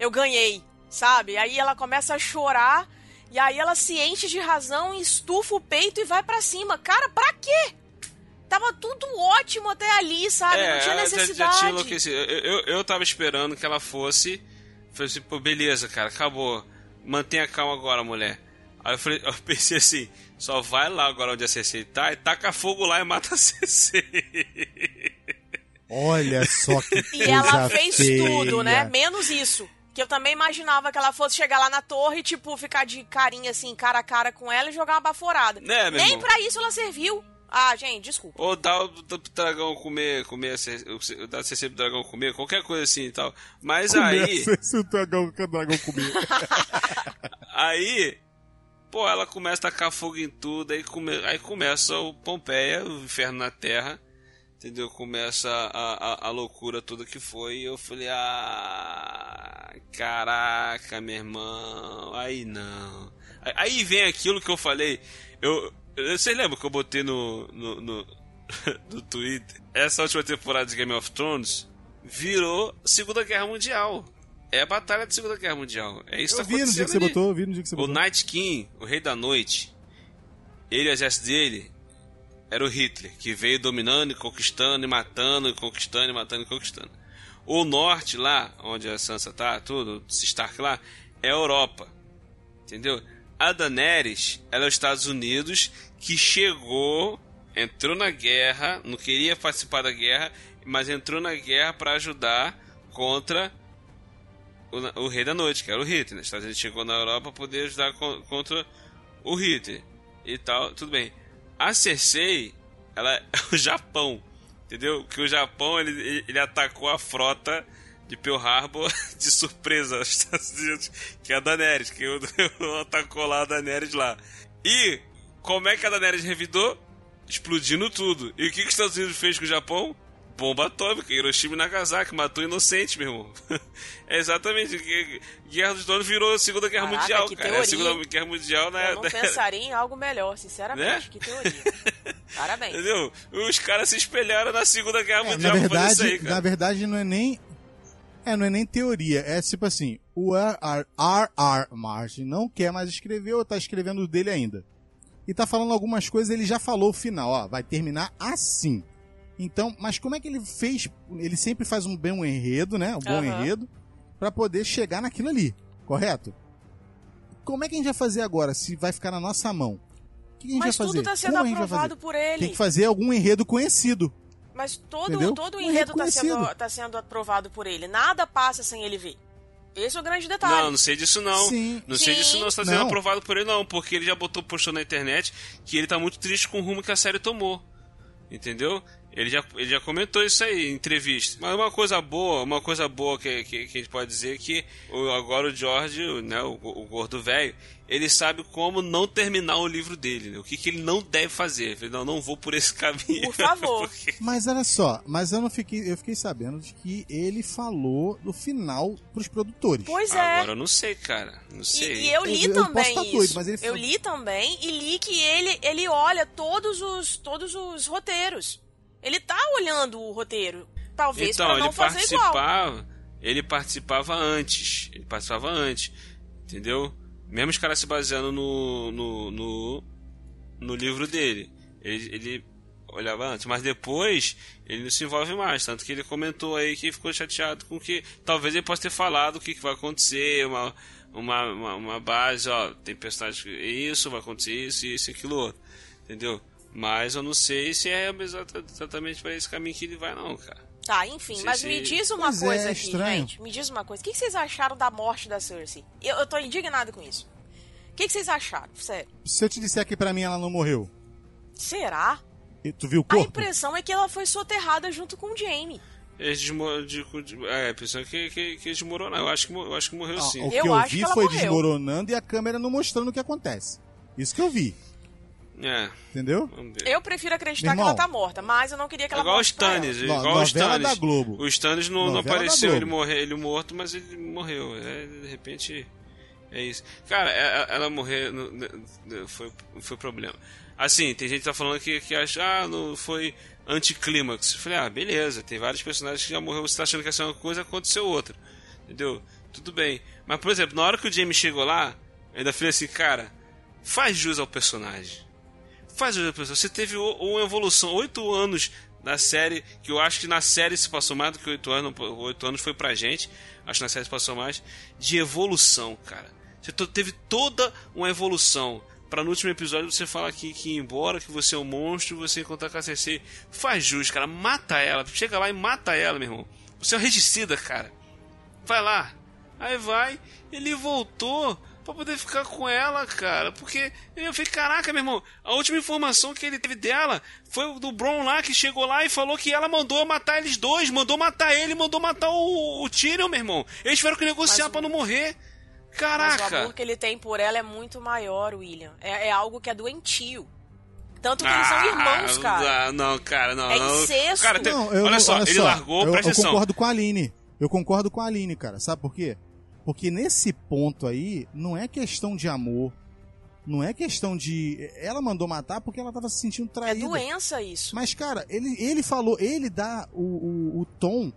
eu ganhei, sabe? Aí ela começa a chorar, e aí ela se enche de razão, estufa o peito e vai pra cima. Cara, pra quê? Tava tudo ótimo até ali, sabe? É, Não tinha ela já, necessidade. já tinha enlouquecido. Eu, eu, eu tava esperando que ela fosse. Falei assim, pô, beleza, cara, acabou. Mantenha calma agora, mulher. Aí eu, falei, (laughs) eu pensei assim, só vai lá agora onde a Cersei tá e taca fogo lá e mata a Cersei. Olha só que E ela fez feia. tudo, né? Menos isso. Que eu também imaginava que ela fosse chegar lá na torre e, tipo, ficar de carinha assim, cara a cara com ela e jogar uma baforada. Né, meu Nem pra isso ela serviu. Ah, gente, desculpa. Ou dá o dragão comer, comer, a Cer- o- dá a Cersei pro dragão comer, qualquer coisa assim e tal. Mas aí, (laughs) Começa se o dragão, o dragão comer. (laughs) aí, pô, ela começa a tacar fogo em tudo, aí, come, aí começa o Pompeia, o inferno na Terra, entendeu? Começa a, a, a loucura toda que foi, e eu falei, ah, caraca, meu irmão, aí não. Aí, vem aquilo que eu falei, eu, vocês lembram que eu botei no, no, no, (laughs) no Twitter? Essa última temporada de Game of Thrones virou Segunda Guerra Mundial. É a batalha da Segunda Guerra Mundial. É isso que Eu tá vi no dia que você botou, eu vi no dia que você O botou. Night King, o Rei da Noite, ele e o exército dele era o Hitler, que veio dominando e conquistando e matando e conquistando e matando e conquistando. O norte lá, onde a Sansa tá, tudo, esse Stark lá, é a Europa. Entendeu? A Daenerys, ela é os Estados Unidos que chegou, entrou na guerra, não queria participar da guerra, mas entrou na guerra para ajudar contra o, o Rei da Noite, que era o Hitler. Os Estados Unidos chegou na Europa para poder ajudar co- contra o Hitler e tal, tudo bem. A Cersei, ela é (laughs) o Japão, entendeu? Que o Japão ele, ele- atacou a frota de Pearl Harbor (laughs) de surpresa que é a Daenerys, que (laughs) o- atacou lá a Daenerys lá. E como é que a Daenerys revidou? Explodindo tudo. E o que, que os Estados Unidos fez com o Japão? Bomba atômica, Hiroshima e Nagasaki, matou inocente, meu irmão. (laughs) é exatamente. que- Guerra dos Donos virou Segunda Guerra Caraca, Mundial, que cara. É a Segunda? Guerra Mundial, né? Eu não (laughs) pensaria em algo melhor, sinceramente. Né? Que teoria. (laughs) Parabéns. Entendeu? Os caras se espelharam na Segunda Guerra É, na Mundial fazer verdade, isso aí, cara. na verdade não é nem é, não é nem teoria, é tipo assim, o R.R. Martin não quer mais escrever ou tá escrevendo o dele ainda. E tá falando algumas coisas, ele já falou o final, ó, vai terminar assim. Então, mas como é que ele fez? Ele sempre faz um bem um enredo, né? Um bom Aham. enredo pra poder chegar naquilo ali, correto? como é que a gente vai fazer agora? Se vai ficar na nossa mão? O que a gente Mas vai fazer? tudo tá sendo Como aprovado por ele. Tem que fazer algum enredo conhecido. Mas todo, Entendeu? todo o Um enredo tá sendo, tá sendo aprovado por ele. Nada passa sem ele ver. Esse é o grande detalhe. Não, não sei disso não. Sim. Não sei Sim. disso não, você tá sendo Não. aprovado por ele não, porque ele já botou, postou na internet que ele tá muito triste com o rumo que a série tomou. Entendeu? Ele já, ele já comentou isso aí em entrevista. Mas uma coisa boa, uma coisa boa que, que, que a gente pode dizer é que o- agora o George, o, né, o, o gordo velho, ele sabe como não terminar o livro dele, né? O que, que ele não deve fazer. Ele falou, não, não vou por esse (laughs) caminho. Por favor. (laughs) Porque- Mas olha só, mas eu não fiquei, eu fiquei sabendo de que ele falou do final pros produtores. Pois é. Agora eu não sei, cara. Não E, sei. e eu li Eu- eu também posso tá isso. doido, mas ele Eu li também e li que ele, ele olha todos os, todos os roteiros. Ele tá olhando o roteiro. Talvez então, pra não ele fazer igual. participava. Ele participava antes. Ele participava antes. Entendeu? Mesmo os caras se baseando no. no, no, no livro dele. Ele, ele olhava antes. Mas depois ele não se envolve mais. Tanto que ele comentou aí que ficou chateado com que. Talvez ele possa ter falado o que, que vai acontecer. Uma, uma, uma, uma base, ó. Tem personagem que isso, vai acontecer isso, isso e aquilo outro. Entendeu? Mas eu não sei se é exata- exatamente para esse caminho que ele vai, não, cara. Tá, enfim, Sei mas se- me diz uma Pois é, coisa é aqui, estranho. gente. Me diz uma coisa. O que vocês acharam da morte da Cersei? Eu, eu tô indignado com isso. O que vocês acharam? Sério. Se eu te disser que pra mim ela não morreu, Será? e tu viu o A corpo? impressão é que ela foi soterrada junto com o Jaime. É, a pessoa que, que, que desmoronou. Eu acho que, eu acho que morreu Ah, sim. o que Eu eu acho vi que ela foi morreu. desmoronando e a câmera não mostrando o que acontece. Isso que eu vi, É, entendeu? Eu prefiro acreditar Meu que ela irmão, tá morta, mas eu não queria que É ela igual o morte pra ela. Stannis, No- igual o Stannis. da Globo. O Stannis não, não Novela apareceu ele, morre, ele morto, mas ele morreu. É, de repente, é isso. Cara, é- ela morrer foi, foi problema. Assim, tem gente que tá falando que, que acha, ah, não, foi anticlímax. Eu falei, ah, beleza, tem vários personagens que já morreu, você tá achando que essa é uma coisa, aconteceu outra. Entendeu? Tudo bem. Mas, por exemplo, na hora que o Jamie chegou lá, eu ainda falei assim, cara, faz jus ao personagem. Faz personagem. Você teve uma evolução, oito anos na série, que eu acho que na série se passou mais do que oito anos, oito anos foi pra gente, acho que na série se passou mais, de evolução, cara. Você teve toda uma evolução. Pra no último episódio você falar que, que embora, que você é um monstro, você encontrar com a Cersei. Faz jus, cara. Mata ela. Chega lá e mata ela, meu irmão. Você é um regicida, cara. Vai lá. Aí vai, ele voltou pra poder ficar com ela, cara. Porque eu falei, caraca, meu irmão, a última informação que ele teve dela foi o do Bron lá que chegou lá e falou que ela mandou matar eles dois, mandou matar ele, mandou matar o, o Tyrion, meu irmão. Eles tiveram que negociar pra não morrer. Mas o Caraca. amor que ele tem por ela é muito maior, William. É, é algo que é doentio. Tanto que eles são irmãos, cara. Ah, não, cara, não. É não. incesto. Cara, tem- Não, eu- olha só, olha ele só, largou, eu, presta eu atenção. concordo com a Aline. Eu concordo com a Aline, cara. Sabe por quê? Porque nesse ponto aí, não é questão de amor. Não é questão de. Ela mandou matar porque ela tava se sentindo É traída. doença isso. Mas, cara, ele, ele falou, ele dá o, o, o tom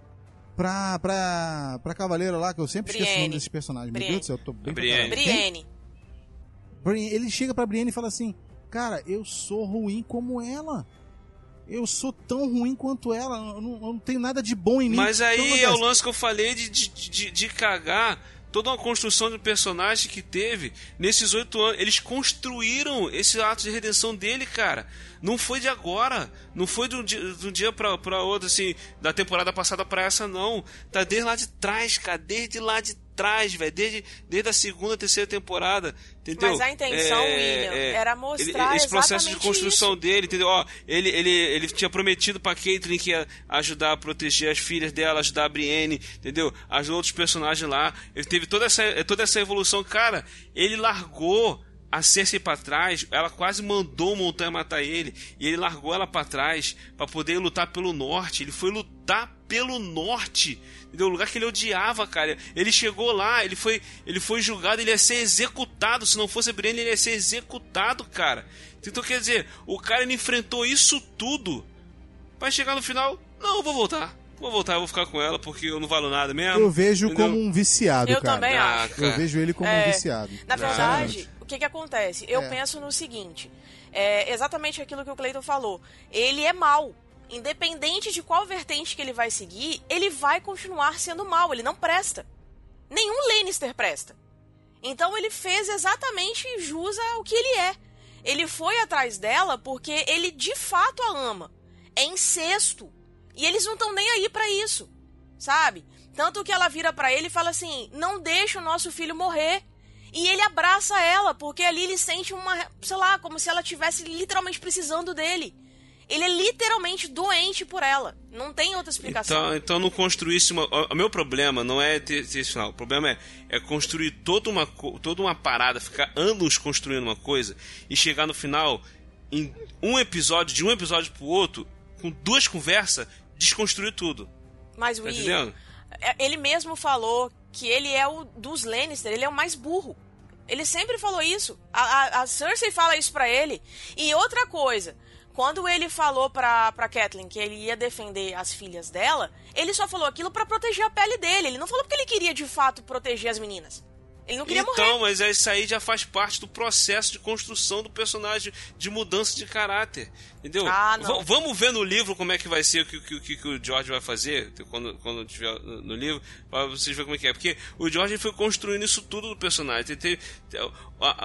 pra, pra, pra cavaleira lá, que eu sempre esqueço o nome Brienne. desses personagens. Meu Brienne. Deus do céu, eu tô bem pra Brienne. Brienne. Brienne, ele chega pra Brienne e fala assim: Cara, eu sou ruim como ela. Eu sou tão ruim quanto ela. Eu não, eu não tenho nada de bom em mim. Mas Então, aí é o lance que eu falei de, de, de, de cagar toda uma construção de personagem que teve nesses oito anos. Eles construíram esse ato de redenção dele, cara. Não foi de agora. Não foi de um dia, de um dia pra, pra outro, assim, da temporada passada pra essa, não. Tá desde lá de trás, cara. Desde lá de trás, velho. Desde, desde a segunda, terceira temporada. Entendeu? Mas a intenção, William, era mostrar ele- esse processo de construção isso. dele, entendeu? Ó, ele, ele, ele tinha prometido pra Caitlyn que ia ajudar a proteger as filhas dela, ajudar a Brienne, entendeu? Ajudou outros personagens lá. Ele teve toda essa, toda essa evolução. Cara, ele largou a Cersei pra trás, ela quase mandou o Montanha matar ele, e ele largou ela pra trás pra poder lutar pelo norte. Ele foi lutar pelo norte, entendeu? O lugar que ele odiava, cara. Ele chegou lá, ele foi, ele foi julgado, ele ia ser executado. Se não fosse a Brienne, ele ia ser executado, cara. Então quer dizer, o cara ele enfrentou isso tudo pra chegar no final, não, eu vou voltar. Vou voltar, eu vou ficar com ela porque eu não valo nada mesmo. Eu vejo entendeu? como um viciado, Eu cara. também Ah, acho. Eu vejo ele como É, um viciado. Na verdade, o que que acontece? Eu É. penso no seguinte, é exatamente aquilo que o Cleiton falou. Ele é mal. Independente de qual vertente que ele vai seguir, ele vai continuar sendo mal, ele não presta. Nenhum Lannister presta. Então ele fez exatamente jus ao que ele é. Ele foi atrás dela porque ele de fato a ama. É incesto. E eles não estão nem aí para isso, sabe? Tanto que ela vira para ele e fala assim: "Não deixa o nosso filho morrer". E ele abraça ela, porque ali ele sente uma, sei lá, como se ela tivesse literalmente precisando dele. Ele é literalmente doente por ela. Não tem outra explicação. Então, então não construísse uma. O meu problema não é ter, ter esse final. O problema é, é construir toda uma, toda uma parada, ficar anos construindo uma coisa e chegar no final, em um episódio, de um episódio pro outro, com duas conversas, desconstruir tudo. Mas, tá Will, é, ele mesmo falou que ele é o dos Lannister, ele é o mais burro. Ele sempre falou isso. A, a, a Cersei fala isso pra ele. E outra coisa, quando ele falou pra, pra Kathleen que ele ia defender as filhas dela, ele só falou aquilo para proteger a pele dele. Ele não falou porque ele queria de fato proteger as meninas. Ele não queria então, morrer. Então, mas isso aí já faz parte do processo de construção do personagem, de mudança de caráter. Entendeu? Ah, vamos ver no livro como é que vai ser o que, que, que, o George vai fazer quando, quando tiver no livro, para vocês verem como é que é. Porque o George foi construindo isso tudo do personagem. Tem, tem,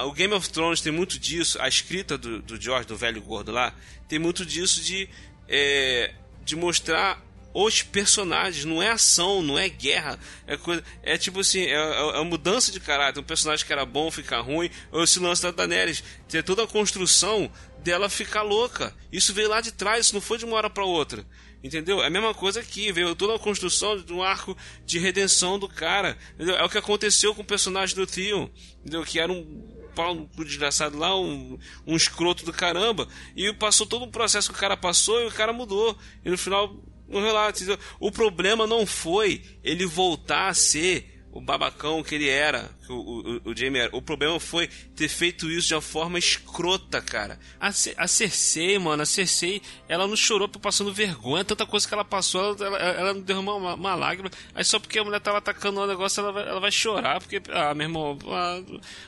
o Game of Thrones tem muito disso, a escrita do, do George, do velho gordo lá, tem muito disso de, é, de mostrar os personagens, não é ação, não é guerra, é coisa, é tipo assim, é, é, é mudança de caráter, um personagem que era bom ficar ruim, ou esse lance da Daenerys, ter toda a construção dela ficar louca. Isso veio lá de trás, isso não foi de uma hora para outra. Entendeu? É a mesma coisa aqui, veio toda a construção de um arco de redenção do cara. Entendeu? É o que aconteceu com o personagem do Theon, entendeu? Que era um pau desgraçado lá, um, um escroto do caramba. E passou todo o processo que o cara passou e o cara mudou. E no final no relato. O problema não foi ele voltar a ser o babacão que ele era, que o, o, o Jamie era. O problema foi ter feito isso de uma forma escrota, cara. A, a Cersei, mano, a Cersei, ela não chorou por passando vergonha, tanta coisa que ela passou, ela, ela, não derramou uma, uma, lágrima. Aí só porque a mulher tava atacando o negócio, ela vai, ela vai chorar, porque, ah, meu irmão, ah,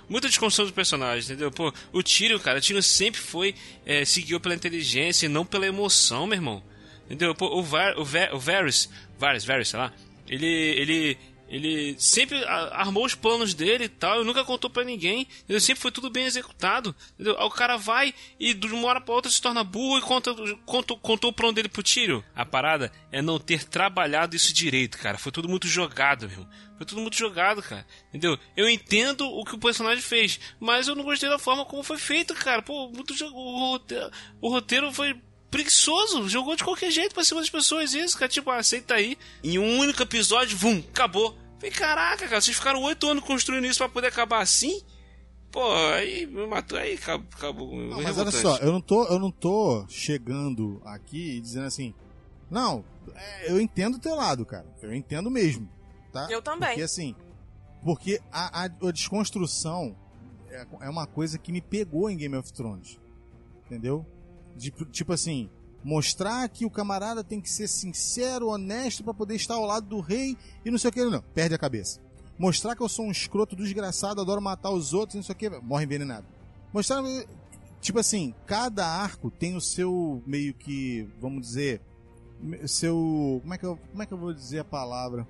muita desconstrução de personagem, entendeu? Pô, o Tyrion, cara, o Tyrion sempre foi, é, seguiu pela inteligência e não pela emoção, meu irmão. Entendeu? O, Var, o, Ver, o Varys, Varys, Varys, sei lá, ele, ele, ele sempre armou os planos dele e tal, e nunca contou para ninguém. Ele sempre foi tudo bem executado. Entendeu? Aí o cara vai e de uma hora pra outra se torna burro e conta, contou, contou o plano dele pro tiro. A parada é não ter trabalhado isso direito, cara. Foi tudo muito jogado, meu. Foi tudo muito jogado, cara. Entendeu? Eu entendo o que o personagem fez, mas eu não gostei da forma como foi feito, cara. Pô, muito o roteiro, o roteiro foi preguiçoso, jogou de qualquer jeito pra cima das pessoas isso, cara, tipo, ah, aceita aí. Em um único episódio, vum, acabou. Falei, caraca, cara, vocês ficaram oito anos construindo isso pra poder acabar assim? Pô, aí me matou, aí acabou. Não, mas olha só, eu não, tô, eu não tô chegando aqui dizendo assim, não, é, eu entendo o teu lado, cara, eu entendo mesmo, tá? Eu também. Porque assim, porque a, a, a desconstrução é, é uma coisa que me pegou em Game of Thrones, entendeu? De, tipo assim, mostrar que o camarada tem que ser sincero, honesto para poder estar ao lado do rei e não sei o que, não. Perde a cabeça. Mostrar que eu sou um escroto desgraçado, adoro matar os outros, não sei o que, morre envenenado. Mostrar, tipo assim, cada arco tem o seu meio que, vamos dizer, seu, como é que eu, como é que eu vou dizer a palavra?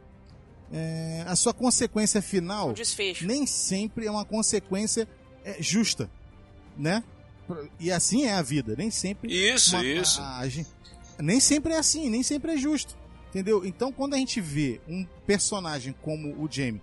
É, a sua consequência final um desfecho. nem sempre é uma consequência é, justa, né? E assim é a vida, nem sempre. Isso, uma, isso. A, a, nem sempre é assim, nem sempre é justo. Entendeu? Então, quando a gente vê um personagem como o Jamie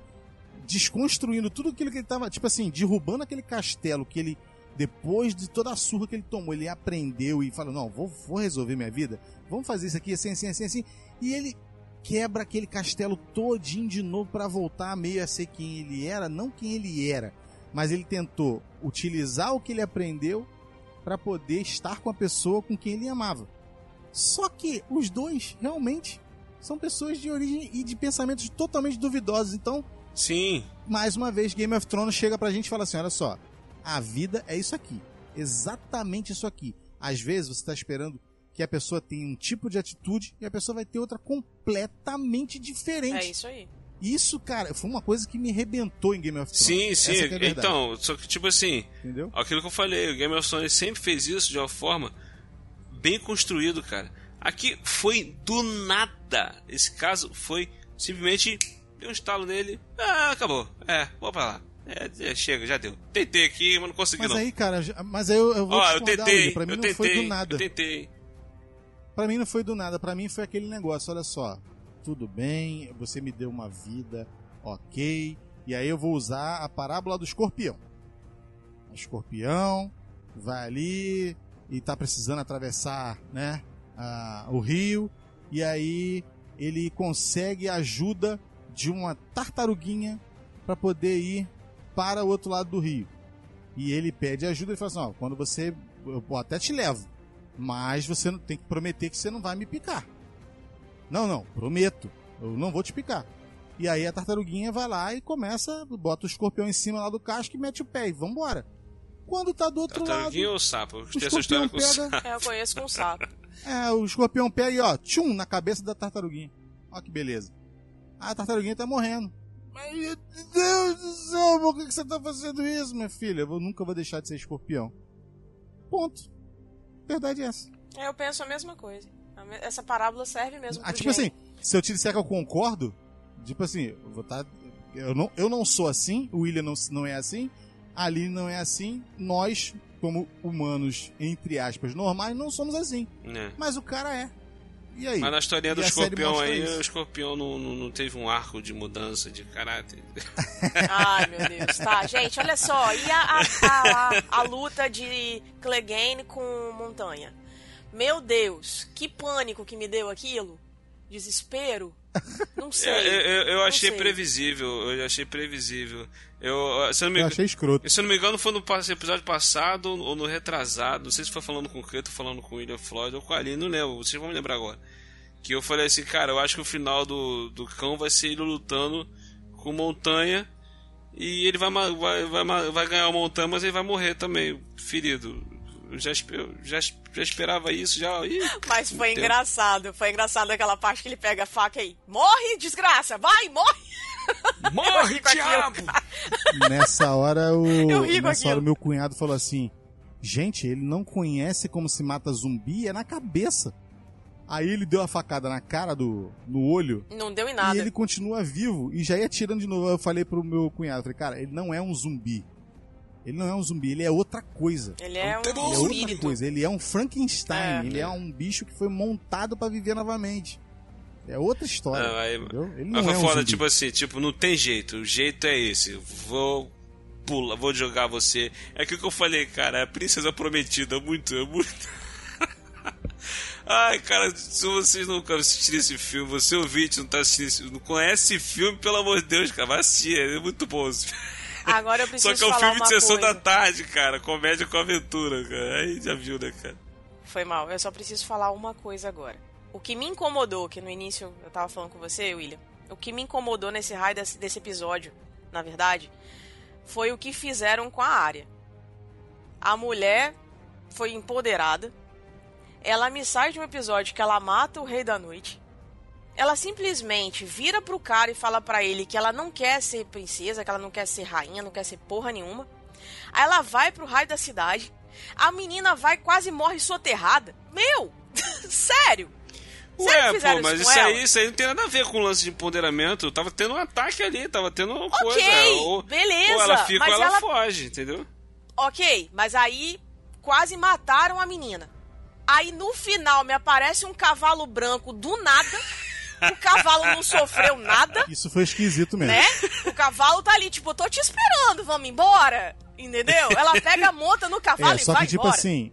desconstruindo tudo aquilo que ele tava, tipo assim, derrubando aquele castelo que ele, depois de toda a surra que ele tomou, ele aprendeu e falou: Não, vou, vou resolver minha vida, vamos fazer isso aqui assim, assim, assim, assim. E ele quebra aquele castelo todinho de novo para voltar meio a ser quem ele era, não quem ele era, mas ele tentou utilizar o que ele aprendeu para poder estar com a pessoa com quem ele amava. Só que os dois realmente são pessoas de origem e de pensamentos totalmente duvidosos. Então, sim. Mais uma vez, Game of Thrones chega pra gente e fala assim: olha só, a vida é isso aqui. Exatamente isso aqui. Às vezes você está esperando que a pessoa tenha um tipo de atitude e a pessoa vai ter outra completamente diferente. É isso aí. Isso, cara, foi uma coisa que me rebentou em Game of Thrones. Sim, sim. É então, só que tipo assim, Entendeu? aquilo que eu falei, o Game of Thrones sempre fez isso de uma forma bem construído, cara. Aqui foi do nada. Esse caso foi simplesmente deu um estalo nele. Ah, acabou. É, vou pra lá. É, é, chega, já deu. Tentei aqui, mas não consegui mas não. aí, cara, mas aí eu, eu vou Ó, eu tentei, pra mim eu não tentei, foi do nada. Eu tentei. Pra mim não foi do nada, pra mim foi aquele negócio, olha só, tudo bem, você me deu uma vida, ok, e aí eu vou usar a parábola do escorpião. O escorpião vai ali e tá precisando atravessar, né, a, o rio, e aí ele consegue a ajuda de uma tartaruguinha para poder ir para o outro lado do rio. E ele pede ajuda e fala assim: ó, quando você. Eu até te levo. Mas você tem que prometer que você não vai me picar. Não, não, prometo. Eu não vou te picar. E aí a tartaruguinha vai lá e começa, bota o escorpião em cima lá do casco e mete o pé e vambora. Quando tá do outro Tartaruguinha lado. ou sapo? Eu o escorpião sapo. É, eu conheço com sapo. É, o escorpião pega e ó, tchum, na cabeça da tartaruguinha. Ó que beleza. Ah, a tartaruguinha tá morrendo. Mas, meu Deus do céu, por que que você tá fazendo isso, minha filha? Eu nunca vou deixar de ser escorpião. Ponto. Verdade é essa. É, eu penso a mesma coisa. Essa parábola serve mesmo Ah, pro tipo assim, se eu te disser que eu concordo, tipo assim, eu vou tá, eu não, eu não sou assim, o William não, não é assim, a Aline não é assim, nós, como humanos, entre aspas, normais, não somos assim. É. Mas o cara é. E aí? Mas na historinha do escorpião aí, isso. o escorpião não, não, não teve um arco de mudança de caráter. (laughs) Ai, meu Deus. Tá, gente, olha só. E a, a, a, a luta de Clegane com Montanha? Meu Deus, que pânico que me deu aquilo. Desespero. Não (laughs) sei. É, eu, eu- eu Não achei sei. previsível, eu achei previsível. Eu, se eu não me Eu achei escroto. Se eu não me engano, foi no episódio passado ou no retrasado. Não sei se foi falando com o Creto, falando com o William Floyd ou com a Aline, não lembro. Vocês vão me lembrar agora. Que eu falei assim, cara, eu acho que o final do, do cão vai ser ele lutando com montanha. E ele vai, vai, vai, vai ganhar a montanha, mas ele vai morrer também, ferido. Eu já, eu já, já esperava isso, já. Ih, Mas foi Entendo. engraçado. Foi engraçado aquela parte que ele pega a faca e morre, desgraça, vai, morre. (laughs) Morre, diabo! Nessa hora o (laughs) nessa hora o meu cunhado falou assim: "Gente, ele não conhece como se mata zumbi, é na cabeça". Aí ele deu a facada na cara do no olho Não deu em nada. e ele continua vivo e já ia atirando de novo. Eu falei pro meu cunhado, falei: "Cara, ele não é um zumbi. Ele não é um zumbi, ele é outra coisa". Ele é um Ele é outra espírito. coisa, ele é um Frankenstein, É. ele é um bicho que foi montado pra viver novamente. É outra história. Não, aí- entendeu? Ele Mas não é um foda, zumbi. tipo assim, tipo, não tem jeito. O jeito é esse. Vou pular, vou jogar você. É aquilo que eu falei, cara, é a princesa prometida, muito, é muito. (laughs) Ai, cara, se vocês nunca assistiram esse filme, você ouvinte, não tá assistindo não conhece esse filme, pelo amor de Deus, cara, vai assistir, é muito bom. esse filme. Agora eu Só preciso que é um filme de sessão coisa. da tarde, cara, comédia com aventura, cara. Aí já viu, né, cara? Foi mal. Eu só preciso falar uma coisa agora. O que me incomodou, que no início eu tava falando com você, William, o que me incomodou nesse raio desse, desse episódio, na verdade, foi o que fizeram com a área. A mulher foi empoderada. Ela me sai de um episódio que ela mata o rei da noite. Ela simplesmente vira pro cara e fala pra ele que ela não quer ser princesa, que ela não quer ser rainha, não quer ser porra nenhuma. Aí ela vai pro raio da cidade. A menina vai quase morre soterrada. Meu! (laughs) Sério! Ué, pô, mas isso isso aí, isso aí não tem nada a ver com o lance de empoderamento. Tava tendo um ataque ali, tava tendo uma Ok, coisa. Ou, beleza, ou ela fica mas ou ela, ela- foge, entendeu? Ok, mas aí quase mataram a menina. Aí no final me aparece um cavalo branco do nada. O cavalo não sofreu nada, Isso foi esquisito mesmo. né? O cavalo tá ali, tipo, eu tô te esperando, vamos embora. Entendeu? Ela pega, monta no cavalo É, e só vai que tipo embora. assim,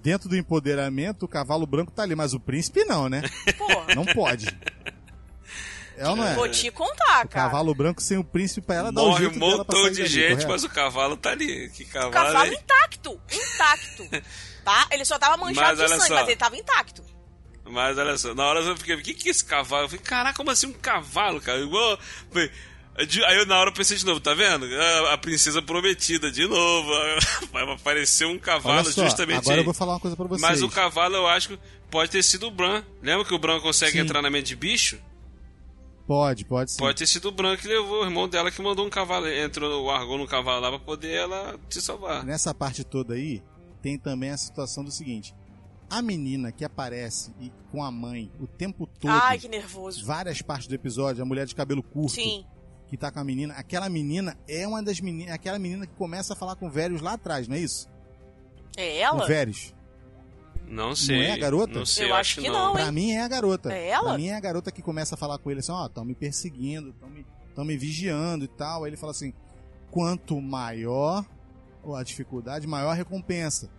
dentro do empoderamento, o cavalo branco tá ali, mas o príncipe não, né? Porra, Não pode. É ou não é? vou te contar, O cara. cavalo branco sem o príncipe pra ela dá Morre jeito um pra montão de gente, correto? mas o cavalo tá ali. Que O cavalo, cavalo é- intacto, intacto. Tá? Ele só tava manchado Mas de sangue, só. mas ele tava intacto. Mas olha só, na hora eu fiquei, o que que é esse cavalo? Eu falei, caraca, como assim um cavalo, cara? Igual. Aí eu, na hora eu pensei de novo, tá vendo? A, a princesa prometida, de novo. (laughs) Vai aparecer um cavalo só, justamente agora aí. eu vou falar uma coisa pra vocês. Mas o cavalo eu acho que pode ter sido o Bran. Lembra que o Bran consegue Sim. entrar na mente de bicho? Pode, pode sim. Pode ter sido o Bran que levou, o irmão dela que mandou um cavalo, entrou, largou no cavalo lá pra poder ela se salvar. Nessa parte toda aí, tem também a situação do seguinte. A menina que aparece e com a mãe o tempo todo, Ai, que nervoso. várias partes do episódio, a mulher de cabelo curto, Sim. que tá com a menina. Aquela menina é uma das meninas. Aquela menina que começa a falar com o lá atrás, não é isso? É ela? O Vérios. Não sei. Não é a garota? Não sei, Eu acho que não, Pra hein? mim é a garota. É ela? Pra mim é a garota que começa a falar com ele assim, ó, tão me perseguindo, tão me, tão me vigiando e tal. Aí ele fala assim, quanto maior a dificuldade, maior a recompensa.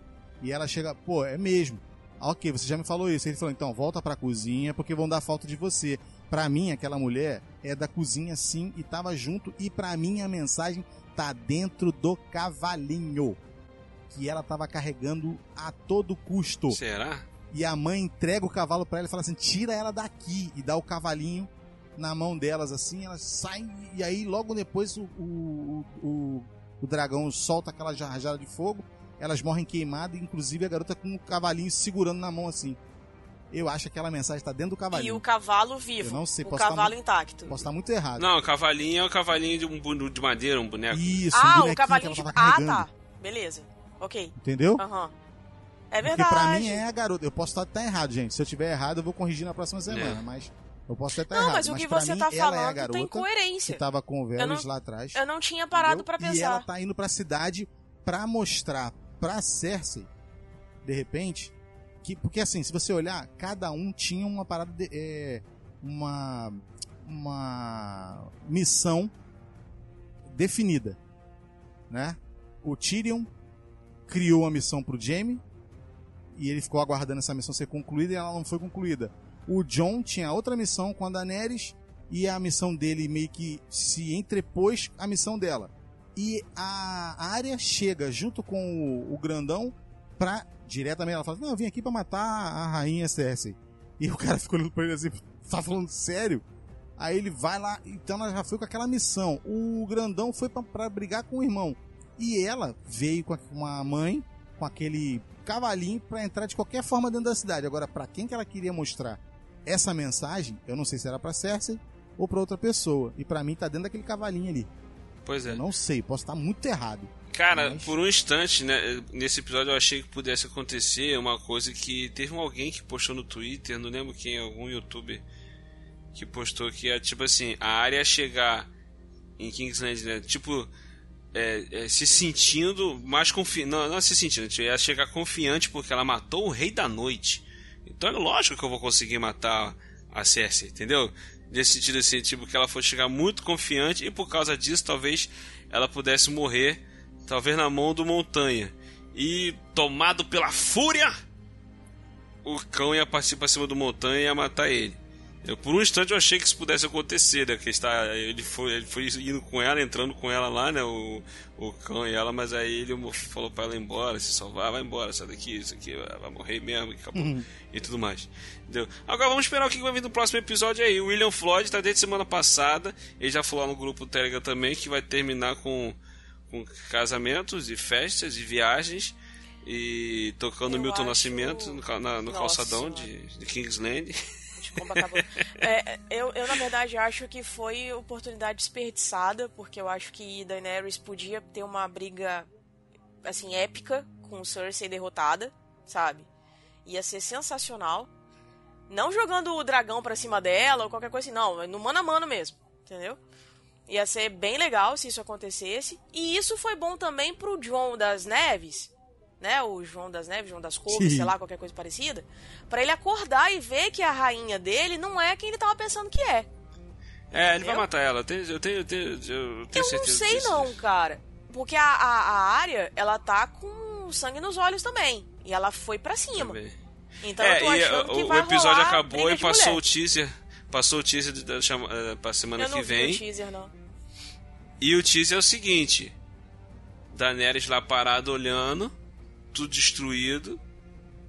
E ela chega, pô, é mesmo. Ok, você já me falou isso. Ele falou, então, volta pra cozinha, porque vão dar falta de você. Pra mim, aquela mulher é da cozinha sim e tava junto. E pra mim, a mensagem tá dentro do cavalinho. Que ela tava carregando a todo custo. Será? E a mãe entrega o cavalo pra ela e fala assim: tira ela daqui. E dá o cavalinho na mão delas assim. Elas saem. E aí, logo depois, o, o, o, o dragão solta aquela rajada de fogo. Elas morrem queimadas. Inclusive a garota com o cavalinho segurando na mão assim. Eu acho que aquela mensagem tá dentro do E cavalinho. o cavalo vivo. Eu não sei, o posso tá cavalo mu- intacto. Posso estar muito errado. Não, o cavalinho é o cavalinho de, um, de madeira, um boneco. Isso, um ah, bonequinho o cavalinho que de. ela tava Ah, tá. Beleza. Ok. Entendeu? Aham. É Porque verdade. pra mim é a garota. Eu posso estar até errado, gente. Se eu tiver errado, eu vou corrigir na próxima semana. É. Mas eu posso até estar Não, errado. mas o que pra você mim, tá ela falando é a tem garota que coerência. tava com o Eu lá atrás. Eu não tinha parado entendeu? pra E ela pensar. tá indo pra cidade pra mostrar pra Cersei, de repente, que porque assim, se você olhar, cada um tinha uma parada de, é, uma uma missão definida, né? O Tyrion criou uma missão pro Jaime e ele ficou aguardando essa missão ser concluída e ela não foi concluída. O John tinha outra missão com a Daenerys e a missão dele meio que se entrepôs à missão dela. E a área chega junto com o, o grandão pra diretamente ela fala: "Não, eu vim aqui pra matar a rainha Cersei". E o cara (laughs) ficou olhando pra ele assim: "Tá falando sério?" Aí ele vai lá, então ela já foi com aquela missão. O grandão foi pra, pra brigar com o irmão. E ela veio com a- com a mãe, com aquele cavalinho pra entrar de qualquer forma dentro da cidade. Agora, pra quem que ela queria mostrar essa mensagem, eu não sei se era pra Cersei ou pra outra pessoa. E pra mim tá dentro daquele cavalinho ali. Pois é. Eu não sei, posso estar muito errado. Cara, Mas- por um instante, né, nesse episódio eu achei que pudesse acontecer uma coisa que teve um alguém que postou no Twitter, não lembro quem, algum youtuber que postou que é tipo assim, a área chegar em Kingsland, né, tipo é, é, se sentindo mais confiante, não, não se sentindo, tipo, ia chegar confiante porque ela matou o Rei da Noite. Então é lógico que eu vou conseguir matar a Cersei, entendeu? Nesse sentido assim, tipo, que ela foi chegar muito confiante e por causa disso talvez ela pudesse morrer talvez na mão do Montanha. E tomado pela fúria, o cão ia partir pra cima do Montanha e ia matar ele. Eu, por um instante eu achei que isso pudesse acontecer, né? Que está, ele, foi, ele foi indo com ela, entrando com ela lá, né? O, o cão e ela, mas aí ele falou pra ela ir embora, se salvar, vai embora, sai daqui, isso aqui, vai vai morrer mesmo, e acabou. E tudo mais. Entendeu? Agora vamos esperar o que vai vir no próximo episódio aí. O William Floyd tá desde semana passada, ele já falou lá no grupo do Telegram também que vai terminar com com casamentos e festas e viagens e tocando Eu Milton acho- Nascimento no, na- no calçadão de, de Kingsland. (laughs) acabou. (laughs) É, eu, eu, na verdade, acho que foi oportunidade desperdiçada, porque eu acho que Daenerys podia ter uma briga, assim, épica com Cersei derrotada, sabe? Ia ser sensacional. Não jogando o dragão pra cima dela ou qualquer coisa assim, não, no mano a mano mesmo, entendeu? Ia ser bem legal se isso acontecesse. E isso foi bom também pro João das Neves, né? O João das Neves, João das Couves, sei lá, qualquer coisa parecida. Pra ele acordar e ver que a rainha dele não é quem ele tava pensando que é. É, ele vai matar ela. Eu tenho, eu tenho, eu tenho, eu tenho Eu não certeza sei disso. não, cara. Porque a, a, a área, ela tá com sangue nos olhos também. E ela foi pra cima. Também. Então é, eu tô e achando uh, que o vai episódio rolar acabou e passou mulher. o teaser. Passou o teaser da chama, eh, pra semana Eu não que vi vem. o teaser, não. E o teaser é o seguinte: Daenerys lá parado olhando, tudo destruído,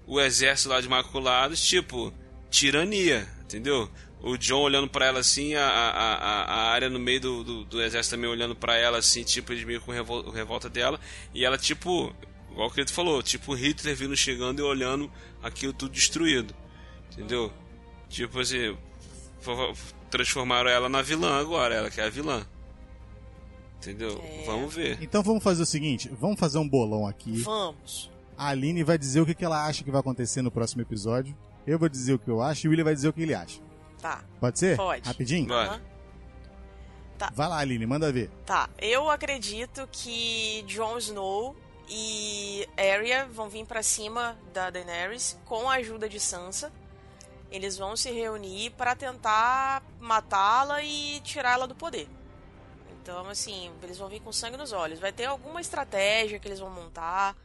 o exército lá de maculados, tipo, tirania, entendeu? O John olhando pra ela assim, a, a, a, área no meio do, do, do exército também olhando pra ela assim, tipo, eles meio com revol- revolta dela, e ela tipo, igual o ele falou, tipo Hitler vindo chegando e olhando aquilo tudo destruído, entendeu? Tipo assim, fo- transformaram ela na vilã agora, ela que é a vilã. Entendeu? É. Vamos ver. Então vamos fazer o seguinte: vamos fazer um bolão aqui. Vamos. A Aline vai dizer o que ela acha que vai acontecer no próximo episódio. Eu vou dizer o que eu acho e o William vai dizer o que ele acha. Tá. Pode ser? Pode. Rapidinho? Vai. Aham. Tá. Vai lá, Aline, manda ver. Tá, eu acredito que Jon Snow e Arya vão vir para cima da Daenerys com a ajuda de Sansa. Eles vão se reunir para tentar matá-la e tirar ela do poder. Então, assim, eles vão vir com sangue nos olhos. Vai ter alguma estratégia que eles vão montar.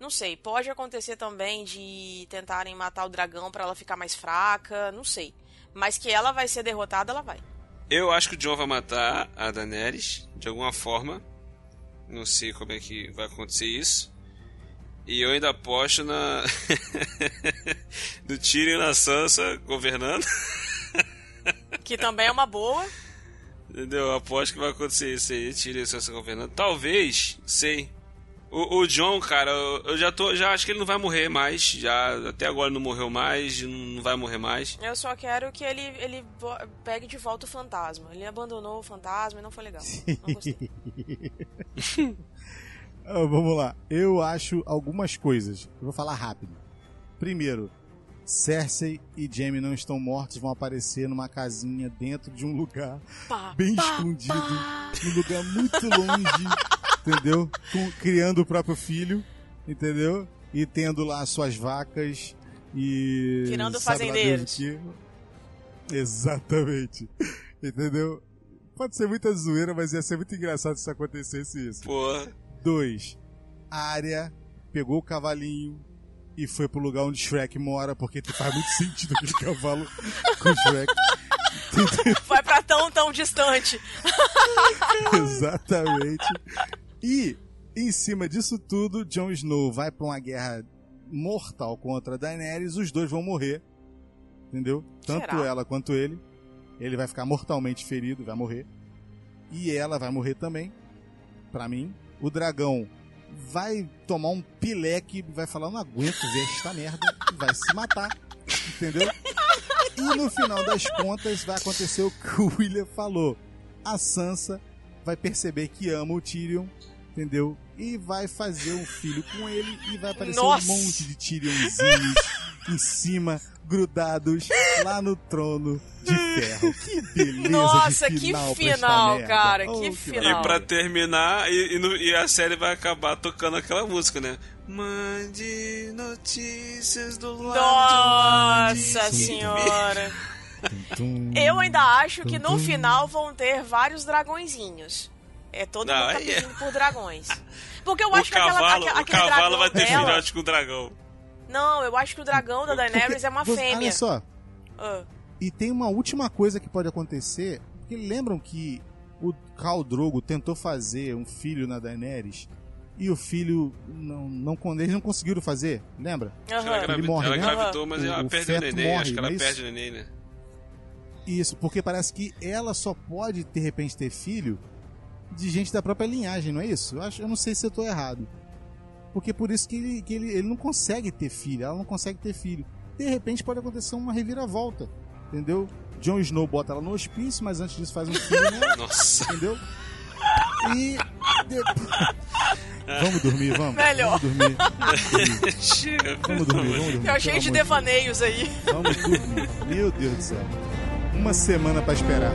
Não sei, pode acontecer também de tentarem matar o dragão para ela ficar mais fraca, não sei. Mas que ela vai ser derrotada, ela vai. Eu acho que o John vai matar a Daenerys de alguma forma. Não sei como é que vai acontecer isso. E eu ainda aposto na. (laughs) do Tyrion na Sansa governando. que também é uma boa. Entendeu? Eu aposto que vai acontecer isso aí, Tyrion e Sansa governando. Talvez, sei. O, o, John, cara, eu já tô. Já acho que ele não vai morrer mais. Já até agora não morreu mais, não vai morrer mais. Eu só quero que ele, ele pegue de volta o fantasma. Ele abandonou o fantasma e não foi legal. Não gostei. (laughs) Ah, vamos lá. Eu acho algumas coisas. Eu vou falar rápido. Primeiro, Cersei e Jaime não estão mortos, vão aparecer numa casinha dentro de um lugar pá, bem pá, escondido, pá. num lugar muito longe, entendeu? Com, criando o próprio filho, entendeu? E tendo lá suas vacas e. Tirando fazendeiros. Exatamente. Entendeu? Pode ser muita zoeira, mas ia ser muito engraçado se acontecesse isso. Porra. Dois, a área pegou o cavalinho e foi pro lugar onde Shrek mora, porque faz muito (laughs) sentido aquele cavalo com Shrek. (laughs) Vai pra tão, tão distante. (laughs) Exatamente. E, em cima disso tudo, Jon Snow vai pra uma guerra mortal contra Daenerys, os dois vão morrer. Entendeu? Tanto Será? ela quanto ele. Ele vai ficar mortalmente ferido, vai morrer. E ela vai morrer também. Pra mim o dragão vai tomar um pileque, vai falar, não aguento ver esta merda, e vai se matar, entendeu? E no final das contas vai acontecer o que o William falou. A Sansa vai perceber que ama o Tyrion, entendeu? E vai fazer um filho com ele e vai aparecer Nossa. um monte de Tyrionzinhos em cima grudados lá no trono de ferro. (laughs) Que beleza Nossa, de final que final, cara, oh, que, que final. E pra terminar, e, e, no, e, a série vai acabar tocando aquela música, né? Mande notícias do lado Nossa senhora. Eu ainda acho que no final vão ter vários dragõezinhos. É todo Não, mundo tá pedindo é... por dragões. (laughs) Porque eu acho o que cavalo, aquela, aquele o cavalo vai ter dela... filhote com o dragão. Não, eu acho que o dragão da (laughs) Daenerys é uma fêmea. Olha só. Uh. E tem uma última coisa que pode acontecer. Porque lembram que o Khal Drogo tentou fazer um filho na Daenerys e o filho não, não eles não conseguiram fazer, lembra? Uhum. Ela, ele morre, ela né? gravidou, mas o, ela o perde o neném, morre, acho que ela é perde o neném, né? Isso, porque parece que ela só pode de repente ter filho de gente da própria linhagem, não é isso? Eu, acho, eu não sei se eu tô errado. Porque por isso que, ele, que ele, ele não consegue ter filho, ela não consegue ter filho. De repente pode acontecer uma reviravolta, entendeu? Jon Snow bota ela no hospício, mas antes disso faz um filho né? (laughs) Nossa. Entendeu? E. (laughs) vamos dormir, vamos. Melhor. (laughs) Vamos dormir. Vamos dormir, vamos dormir. Eu cheio de devaneios aí. Vamos dormir. Meu Deus do céu. Uma semana para esperar.